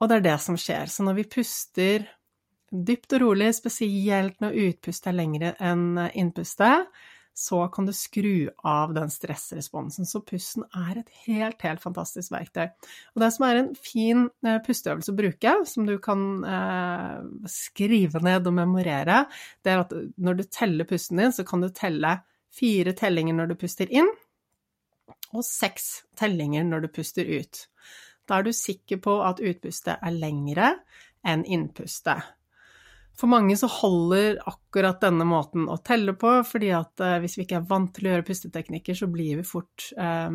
Og det er det som skjer. Så når vi puster dypt og rolig, spesielt når utpustet er lengre enn innpustet, så kan du skru av den stressresponsen. Så pusten er et helt, helt fantastisk verktøy. Og det som er en fin eh, pusteøvelse å bruke, som du kan eh, skrive ned og memorere, det er at når du teller pusten din, så kan du telle fire tellinger når du puster inn, og seks tellinger når du puster ut. Da er du sikker på at utpustet er lengre enn innpustet. For mange så holder akkurat denne måten å telle på, fordi at eh, hvis vi ikke er vant til å gjøre pusteteknikker, så blir vi fort eh,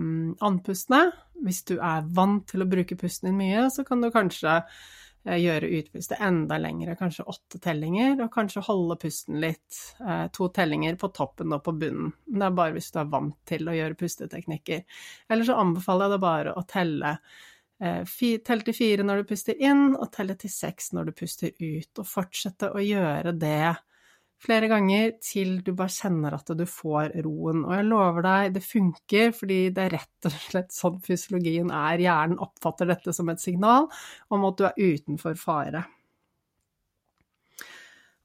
andpustne. Hvis du er vant til å bruke pusten din mye, så kan du kanskje eh, gjøre utpustet enda lengre, kanskje åtte tellinger, og kanskje holde pusten litt, eh, to tellinger på toppen og på bunnen. Men det er bare hvis du er vant til å gjøre pusteteknikker. Eller så anbefaler jeg deg bare å telle tell til fire når du puster inn, og telle til seks når du puster ut. Og fortsette å gjøre det flere ganger til du bare kjenner at du får roen. Og jeg lover deg, det funker, fordi det er rett og slett sånn fysiologien er. Hjernen oppfatter dette som et signal om at du er utenfor fare.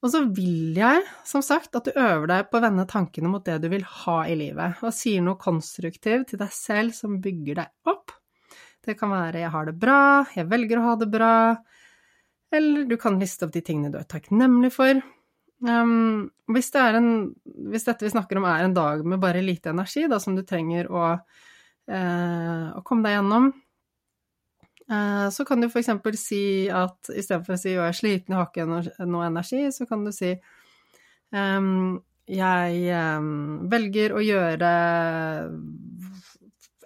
Og så vil jeg, som sagt, at du øver deg på å vende tankene mot det du vil ha i livet, og sier noe konstruktivt til deg selv som bygger deg opp. Det kan være 'jeg har det bra', 'jeg velger å ha det bra', eller du kan liste opp de tingene du er takknemlig for. Um, hvis, det en, hvis, dette vi snakker om er en dag med bare lite energi, da, som du trenger å, uh, å komme deg gjennom, uh, så kan du f.eks. si at istedenfor å si jeg er sliten, jeg har ikke noe energi', så kan du si um, 'jeg um, velger å gjøre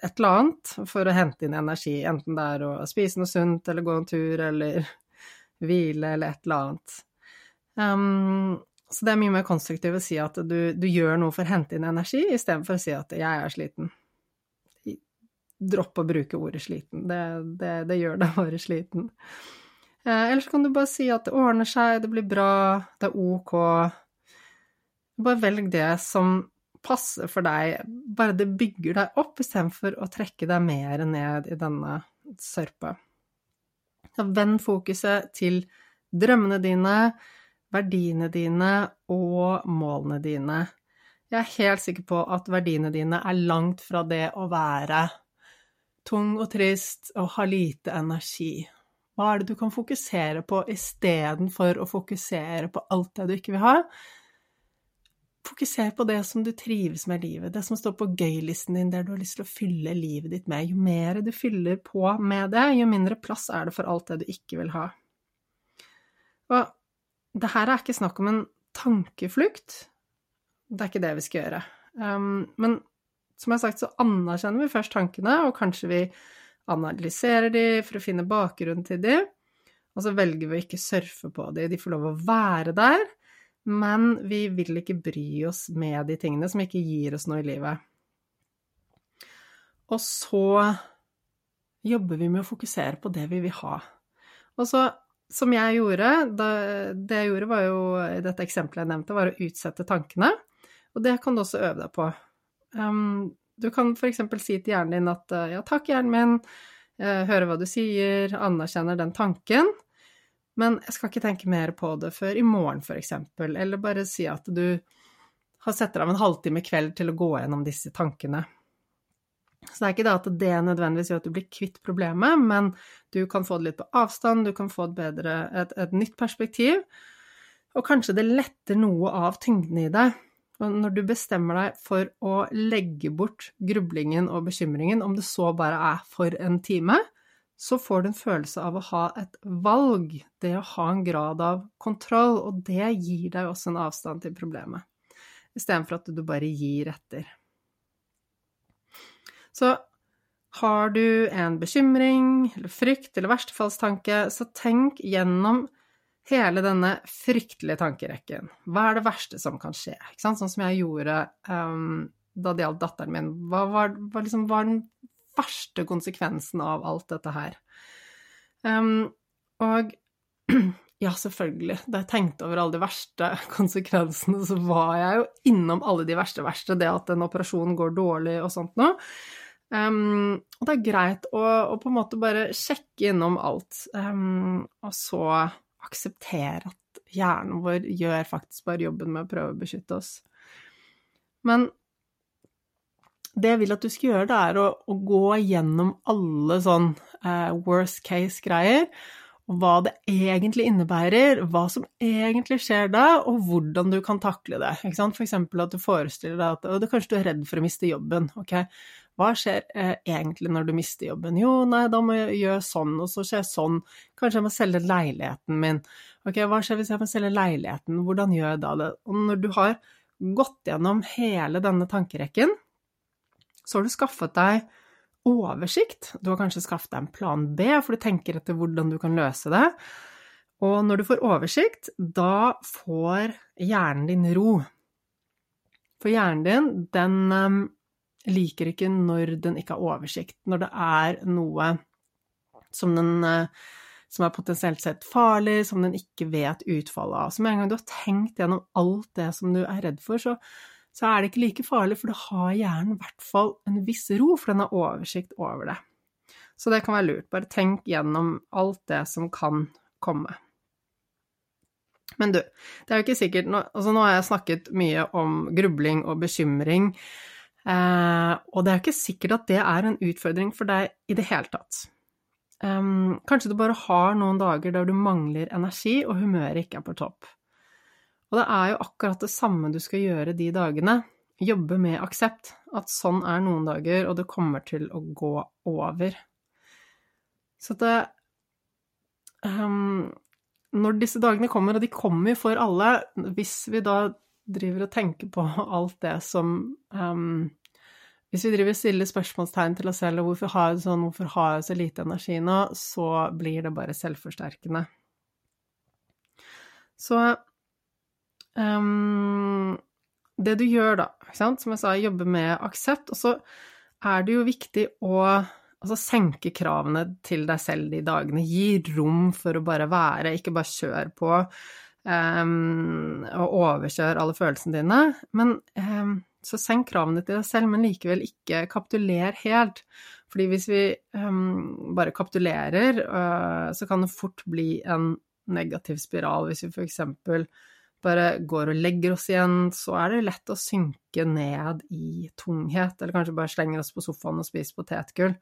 et eller annet for å hente inn energi', enten det er å spise noe sunt, eller gå en tur, eller hvile, eller et eller annet. Um, så det er mye mer konstruktivt å si at du, du gjør noe for å hente inn energi, istedenfor å si at 'jeg er sliten'. Dropp å bruke ordet 'sliten'. Det, det, det gjør deg bare sliten. Eh, eller så kan du bare si at det ordner seg, det blir bra, det er ok. Bare velg det som passer for deg. Bare det bygger deg opp, istedenfor å trekke deg mer ned i denne sørpa. Vend fokuset til drømmene dine, verdiene dine og målene dine. Jeg er helt sikker på at verdiene dine er langt fra det å være tung og trist og ha lite energi. Hva er det du kan fokusere på istedenfor å fokusere på alt det du ikke vil ha? Fokuser på det som du trives med i livet, det som står på gøy-listen din, der du har lyst til å fylle livet ditt med. Jo mer du fyller på med det, jo mindre plass er det for alt det du ikke vil ha. Og det her er ikke snakk om en tankeflukt. Det er ikke det vi skal gjøre. Um, men som jeg har sagt, så anerkjenner vi først tankene, og kanskje vi analyserer de for å finne bakgrunnen til de, og så velger vi å ikke surfe på de. De får lov å være der, men vi vil ikke bry oss med de tingene som ikke gir oss noe i livet. Og så jobber vi med å fokusere på det vi vil ha. Og så, som jeg gjorde da, Det jeg gjorde, var jo i dette eksempelet jeg nevnte, var å utsette tankene. Og det kan du også øve deg på. Um, du kan f.eks. si til hjernen din at ja, takk, hjernen min, høre hva du sier, anerkjenner den tanken. Men jeg skal ikke tenke mer på det før i morgen, f.eks., eller bare si at du har setter av en halvtime kveld til å gå gjennom disse tankene. Så det er ikke det at det nødvendigvis gjør at du blir kvitt problemet, men du kan få det litt på avstand, du kan få et bedre, et, et nytt perspektiv, og kanskje det letter noe av tyngden i deg. Og når du bestemmer deg for å legge bort grublingen og bekymringen, om det så bare er for en time, så får du en følelse av å ha et valg, det å ha en grad av kontroll, og det gir deg også en avstand til problemet, istedenfor at du bare gir etter. Så har du en bekymring eller frykt eller verstefallstanke, så tenk gjennom hele denne fryktelige tankerekken. Hva er det verste som kan skje? Sånn som jeg gjorde um, da det gjaldt datteren min. Hva var, var, liksom, var den verste konsekvensen av alt dette her. Um, og ja, selvfølgelig, da jeg tenkte over alle de verste konsekvensene, så var jeg jo innom alle de verste verste, det at en operasjon går dårlig og sånt noe. Um, og det er greit å, å, på en måte bare sjekke innom alt, um, og så akseptere at hjernen vår gjør faktisk bare jobben med å prøve å beskytte oss. Men det jeg vil at du skal gjøre, det er å, å gå gjennom alle sånn uh, worst case-greier, hva det egentlig innebærer, hva som egentlig skjer da, og hvordan du kan takle det. Ikke sant? For eksempel at du forestiller deg at og kanskje du er redd for å miste jobben. ok? Hva skjer eh, egentlig når du mister jobben? Jo, nei, da må jeg gjøre sånn, og så skjer sånn. Kanskje jeg må selge leiligheten min. Ok, hva skjer hvis jeg må selge leiligheten? Hvordan gjør jeg da det? Og når du har gått gjennom hele denne tankerekken, så har du skaffet deg oversikt. Du har kanskje skaffet deg en plan B, for du tenker etter hvordan du kan løse det. Og når du får oversikt, da får hjernen din ro. For hjernen din, den um, liker ikke når den ikke har oversikt. Når det er noe som den uh, som er potensielt sett farlig, som den ikke vet utfallet av. Så med en gang du har tenkt gjennom alt det som du er redd for, så, så er det ikke like farlig, for da har hjernen i hvert fall en viss ro, for den har oversikt over det. Så det kan være lurt. Bare tenk gjennom alt det som kan komme. Men du, det er jo ikke sikkert altså nå har jeg snakket mye om grubling og bekymring, eh, og det er jo ikke sikkert at det er en utfordring for deg i det hele tatt. Um, kanskje du bare har noen dager der du mangler energi og humøret ikke er på topp. Og det er jo akkurat det samme du skal gjøre de dagene. Jobbe med aksept. At sånn er noen dager, og det kommer til å gå over. Så det um, Når disse dagene kommer, og de kommer jo for alle, hvis vi da driver og tenker på alt det som um, hvis vi driver stiller spørsmålstegn til oss selv og hvorfor har jeg sånn, hvorfor har jeg så lite energi nå, så blir det bare selvforsterkende. Så um, Det du gjør da, som jeg sa, jobbe med aksept, og så er det jo viktig å altså, senke kravene til deg selv de dagene. Gi rom for å bare være, ikke bare kjør på um, og overkjør alle følelsene dine. Men um, så senk kravene til deg selv, men likevel ikke kapituler helt. Fordi hvis vi um, bare kapitulerer, uh, så kan det fort bli en negativ spiral. Hvis vi f.eks. bare går og legger oss igjen, så er det lett å synke ned i tunghet, eller kanskje bare slenger oss på sofaen og spiser potetgull.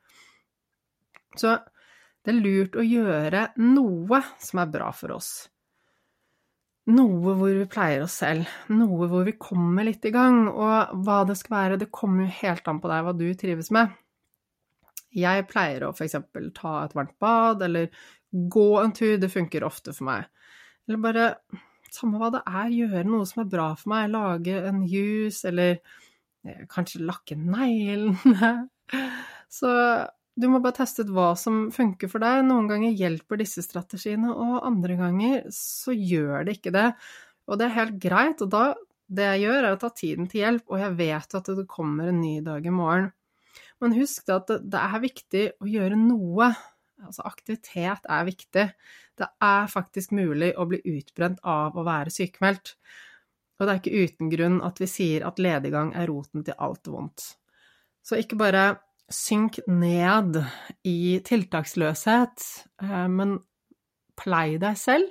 Så det er lurt å gjøre noe som er bra for oss noe hvor vi pleier oss selv, noe hvor vi kommer litt i gang, og hva det skal være, det kommer jo helt an på deg hva du trives med. Jeg pleier å f.eks. ta et varmt bad, eller gå en tur, det funker ofte for meg. Eller bare, samme hva det er, gjøre noe som er bra for meg, lage en juice, eller eh, kanskje lakke neglene. Så du må bare teste ut hva som funker for deg. Noen ganger hjelper disse strategiene, og andre ganger så gjør det ikke det. Og det er helt greit, og da det jeg gjør, er å ta tiden til hjelp, og jeg vet at det kommer en ny dag i morgen. Men husk at det er viktig å gjøre noe. Altså aktivitet er viktig. Det er faktisk mulig å bli utbrent av å være sykemeldt. Og det er ikke uten grunn at vi sier at lediggang er roten til alt vondt. Så ikke bare synk ned i tiltaksløshet, eh, men plei deg selv.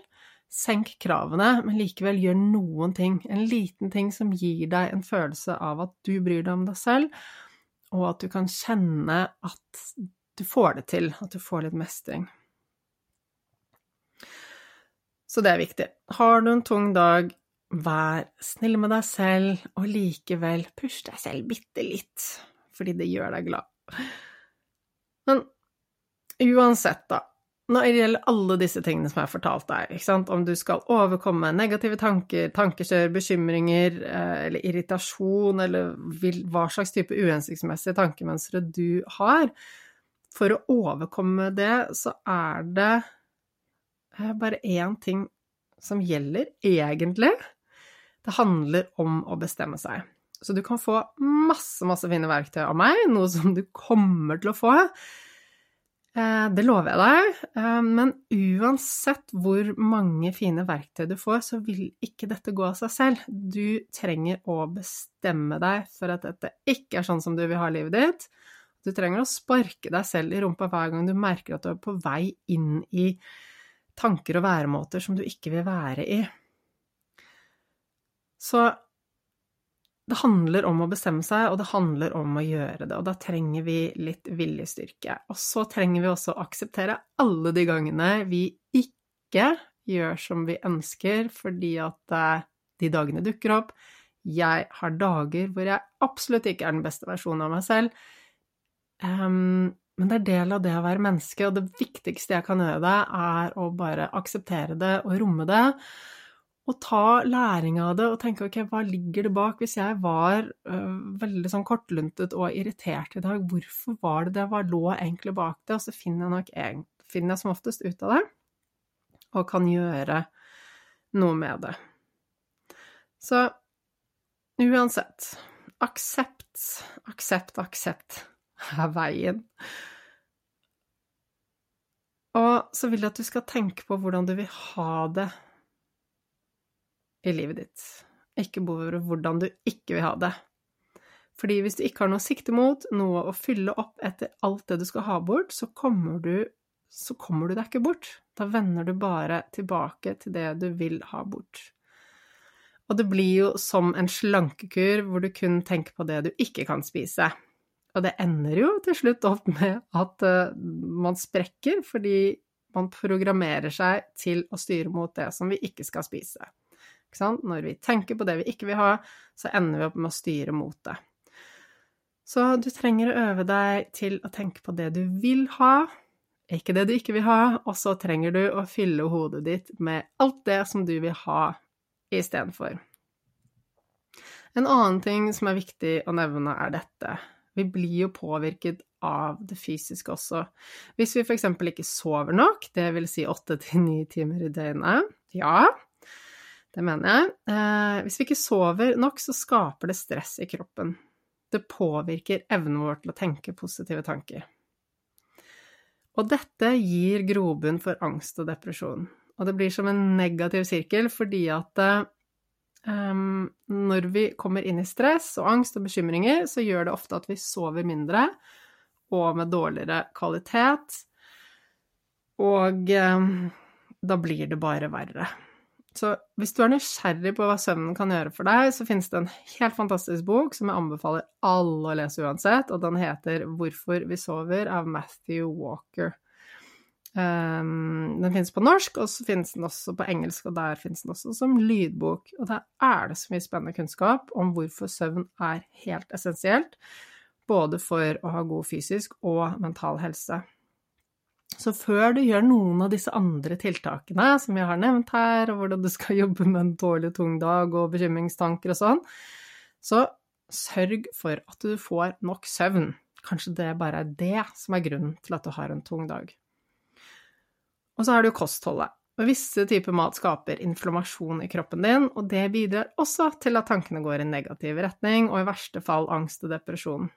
Senk kravene, men likevel gjør noen ting. En liten ting som gir deg en følelse av at du bryr deg om deg selv, og at du kan kjenne at du får det til, at du får litt mestring. Så det er viktig. Har du en tung dag, vær snill med deg selv, og likevel push deg selv bitte litt, fordi det gjør deg glad. Men uansett, da. Når det gjelder alle disse tingene som jeg har fortalt deg, om du skal overkomme negative tanker, tankekjør, bekymringer eh, eller irritasjon, eller hva slags type uhensiktsmessige tankemønstre du har For å overkomme det, så er det eh, bare én ting som gjelder, egentlig. Det handler om å bestemme seg. Så du kan få masse, masse fine verktøy av meg, noe som du kommer til å få. Eh, det lover jeg deg. Eh, men uansett hvor mange fine verktøy du får, så vil ikke dette gå av seg selv. Du trenger å bestemme deg for at dette ikke er sånn som du vil ha livet ditt. Du trenger å sparke deg selv i rumpa hver gang du merker at du er på vei inn i tanker og væremåter som du ikke vil være i. Så det handler om å bestemme seg, og det handler om å gjøre det, og da trenger vi litt viljestyrke. Og så trenger vi også å akseptere alle de gangene vi ikke gjør som vi ønsker, fordi at eh, de dagene dukker opp. Jeg har dager hvor jeg absolutt ikke er den beste versjonen av meg selv. Um, men det er del av det å være menneske, og det viktigste jeg kan gjøre, er å bare akseptere det og romme det og ta læring av det og tenke ok, hva ligger det bak? Hvis jeg var uh, veldig sånn kortluntet og irritert i dag, hvorfor var det det? Hva lå egentlig bak det? Og så finner jeg nok finner jeg som oftest ut av det, og kan gjøre noe med det. Så uansett aksept, aksept, aksept er veien. Og så vil jeg at du skal tenke på hvordan du vil ha det i livet ditt. Ikke bare hvordan du ikke vil ha det. Fordi hvis du ikke har noe sikte mot, noe å fylle opp etter alt det du skal ha bort, så kommer du, så kommer du deg ikke bort. Da vender du bare tilbake til det du vil ha bort. Og det blir jo som en slankekur hvor du kun tenker på det du ikke kan spise. Og det ender jo til slutt opp med at uh, man sprekker fordi man programmerer seg til å styre mot det som vi ikke skal spise. Ikke Når vi tenker på det vi ikke vil ha, så ender vi opp med å styre mot det. Så du trenger å øve deg til å tenke på det du vil ha, ikke det du ikke vil ha, og så trenger du å fylle hodet ditt med alt det som du vil ha istedenfor. En annen ting som er viktig å nevne, er dette. Vi blir jo påvirket av det fysiske også. Hvis vi f.eks. ikke sover nok, det vil si åtte til ni timer i døgnet, ja, det mener jeg. Eh, hvis vi ikke sover nok, så skaper det stress i kroppen. Det påvirker evnen vår til å tenke positive tanker. Og dette gir grobunn for angst og depresjon. Og det blir som en negativ sirkel fordi at um, når vi kommer inn i stress og angst og bekymringer, så gjør det ofte at vi sover mindre og med dårligere kvalitet. Og um, da blir det bare verre. Så hvis du er nysgjerrig på hva søvnen kan gjøre for deg, så finnes det en helt fantastisk bok som jeg anbefaler alle å lese uansett, og den heter 'Hvorfor vi sover' av Matthew Walker. Um, den finnes på norsk, og så finnes den også på engelsk, og der finnes den også som lydbok. Og der er det så mye spennende kunnskap om hvorfor søvn er helt essensielt, både for å ha god fysisk og mental helse. Så før du gjør noen av disse andre tiltakene som vi har nevnt her, og hvordan du skal jobbe med en dårlig, tung dag og bekymringstanker og sånn, så sørg for at du får nok søvn. Kanskje det bare er det som er grunnen til at du har en tung dag. Og så har du kostholdet. Og Visse typer mat skaper inflammasjon i kroppen din, og det bidrar også til at tankene går i negativ retning, og i verste fall angst og depresjon.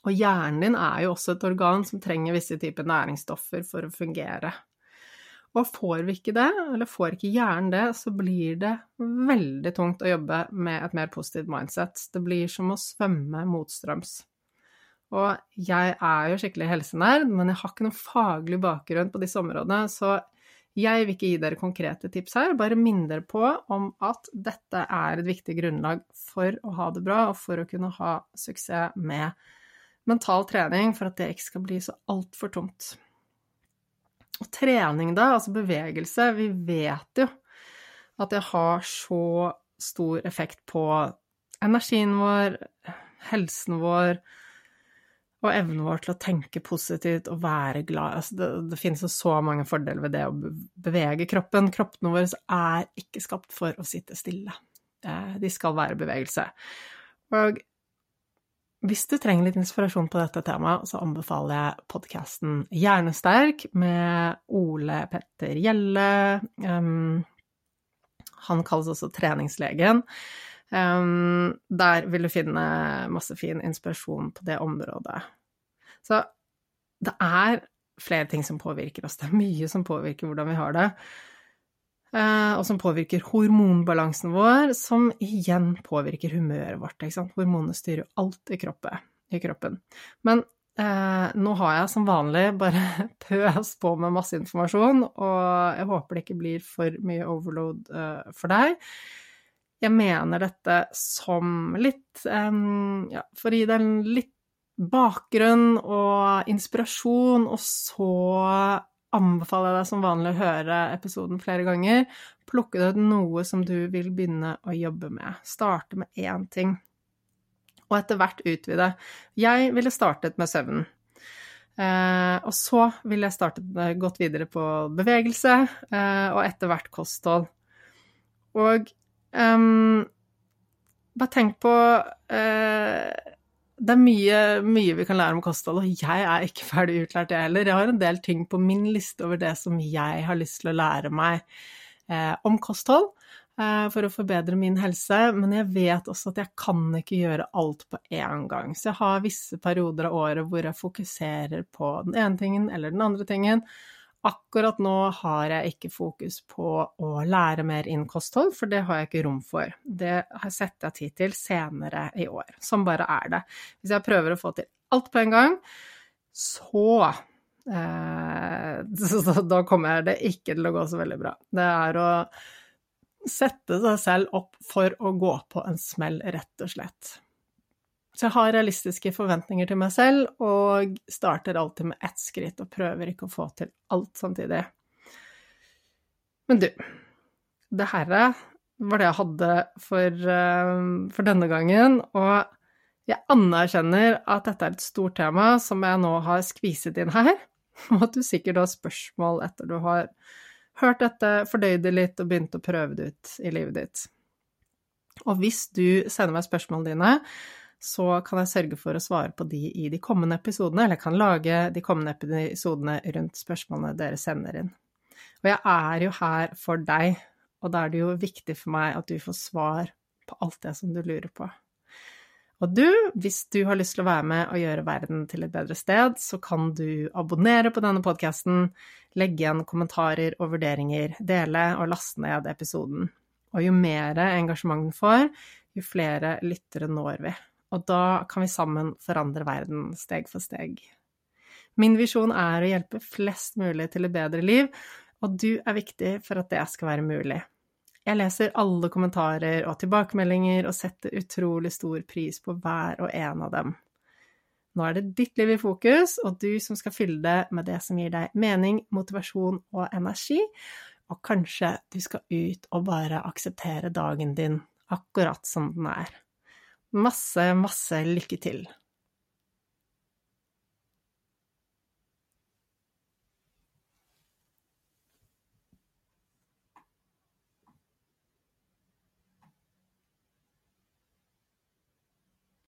Og hjernen din er jo også et organ som trenger visse typer næringsstoffer for å fungere. Og får vi ikke det, eller får ikke hjernen det, så blir det veldig tungt å jobbe med et mer positivt mindset. Det blir som å svømme motstrøms. Og jeg er jo skikkelig helsenerd, men jeg har ikke noen faglig bakgrunn på disse områdene, så jeg vil ikke gi dere konkrete tips her, bare minne dere på om at dette er et viktig grunnlag for å ha det bra, og for å kunne ha suksess med mental trening, for at det ikke skal bli så altfor tomt. Og trening, da, altså bevegelse, vi vet jo at det har så stor effekt på energien vår, helsen vår, og evnen vår til å tenke positivt og være glad. Altså det, det, finnes jo så mange fordeler ved det å bevege kroppen. Kroppene våre er ikke skapt for å sitte stille. De skal være bevegelse. Og hvis du trenger litt inspirasjon på dette temaet, så anbefaler jeg podkasten Hjernesterk med Ole Petter Gjelle. Um, han kalles også treningslegen. Um, der vil du finne masse fin inspirasjon på det området. Så det er flere ting som påvirker oss. Det er mye som påvirker hvordan vi har det. Uh, og som påvirker hormonbalansen vår, som igjen påvirker humøret vårt. Ikke sant? Hormonene styrer alt i, kroppen. I kroppen. Men uh, nå har jeg som vanlig bare pøst på med masse informasjon, og jeg håper det ikke blir for mye overload uh, for deg jeg mener dette som litt um, Ja, for å gi deg en litt bakgrunn og inspirasjon, og så anbefaler jeg deg som vanlig å høre episoden flere ganger. Plukke ut noe som du vil begynne å jobbe med. Starte med én ting, og etter hvert utvide. Jeg ville startet med søvnen. Eh, og så ville jeg startet gått videre på bevegelse, eh, og etter hvert kosthold. Og Um, bare tenk på uh, Det er mye, mye, vi kan lære om kosthold, og jeg er ikke ferdig utlært, jeg heller. Jeg har en del ting på min liste over det som jeg har lyst til å lære meg uh, om kosthold. eh, for å forbedre min helse, men jeg vet også at jeg kan ikke gjøre alt på én gang. Så jeg har visse perioder av året hvor jeg fokuserer på den ene tingen eller den andre tingen. Akkurat nå har jeg ikke fokus på å lære mer inn kosthold, for det har jeg ikke rom for. Det setter jeg tid til senere i år. Sånn bare er det. Hvis jeg prøver å få til alt på en gang, så eh, da kommer det ikke til å gå så veldig bra. Det er å sette seg selv opp for å gå på en smell, rett og slett. Så jeg har realistiske forventninger til meg selv, og starter alltid med ett skritt og prøver ikke å få til alt samtidig. Men du, det herre var det jeg hadde for, uh, for denne gangen, og jeg anerkjenner at dette er et stort tema som jeg nå har skviset inn her, og at du sikkert har spørsmål etter du har hørt dette, fordøyd det litt og begynt å prøve det ut i livet ditt. Og hvis du sender meg spørsmålene dine, så kan jeg sørge for å svare på de i de kommende episodene, eller jeg kan lage de kommende episodene rundt spørsmålene dere sender inn. Og jeg er jo her for deg, og da er det jo viktig for meg at du får svar på alt det som du lurer på. Og du, hvis du har lyst til å være med og gjøre verden til et bedre sted, så kan du abonnere på denne podkasten, legge igjen kommentarer og vurderinger, dele og laste ned episoden. Og jo mer engasjement den får, jo flere lyttere når vi og da kan vi sammen forandre verden steg for steg. Min visjon er å hjelpe flest mulig til et bedre liv, og du er viktig for at det skal være mulig. Jeg leser alle kommentarer og tilbakemeldinger og setter utrolig stor pris på hver og en av dem. Nå er det ditt liv i fokus, og du som skal fylle det med det som gir deg mening, motivasjon og energi, og kanskje du skal ut og bare akseptere dagen din akkurat som den er. Masse, masse lykke til.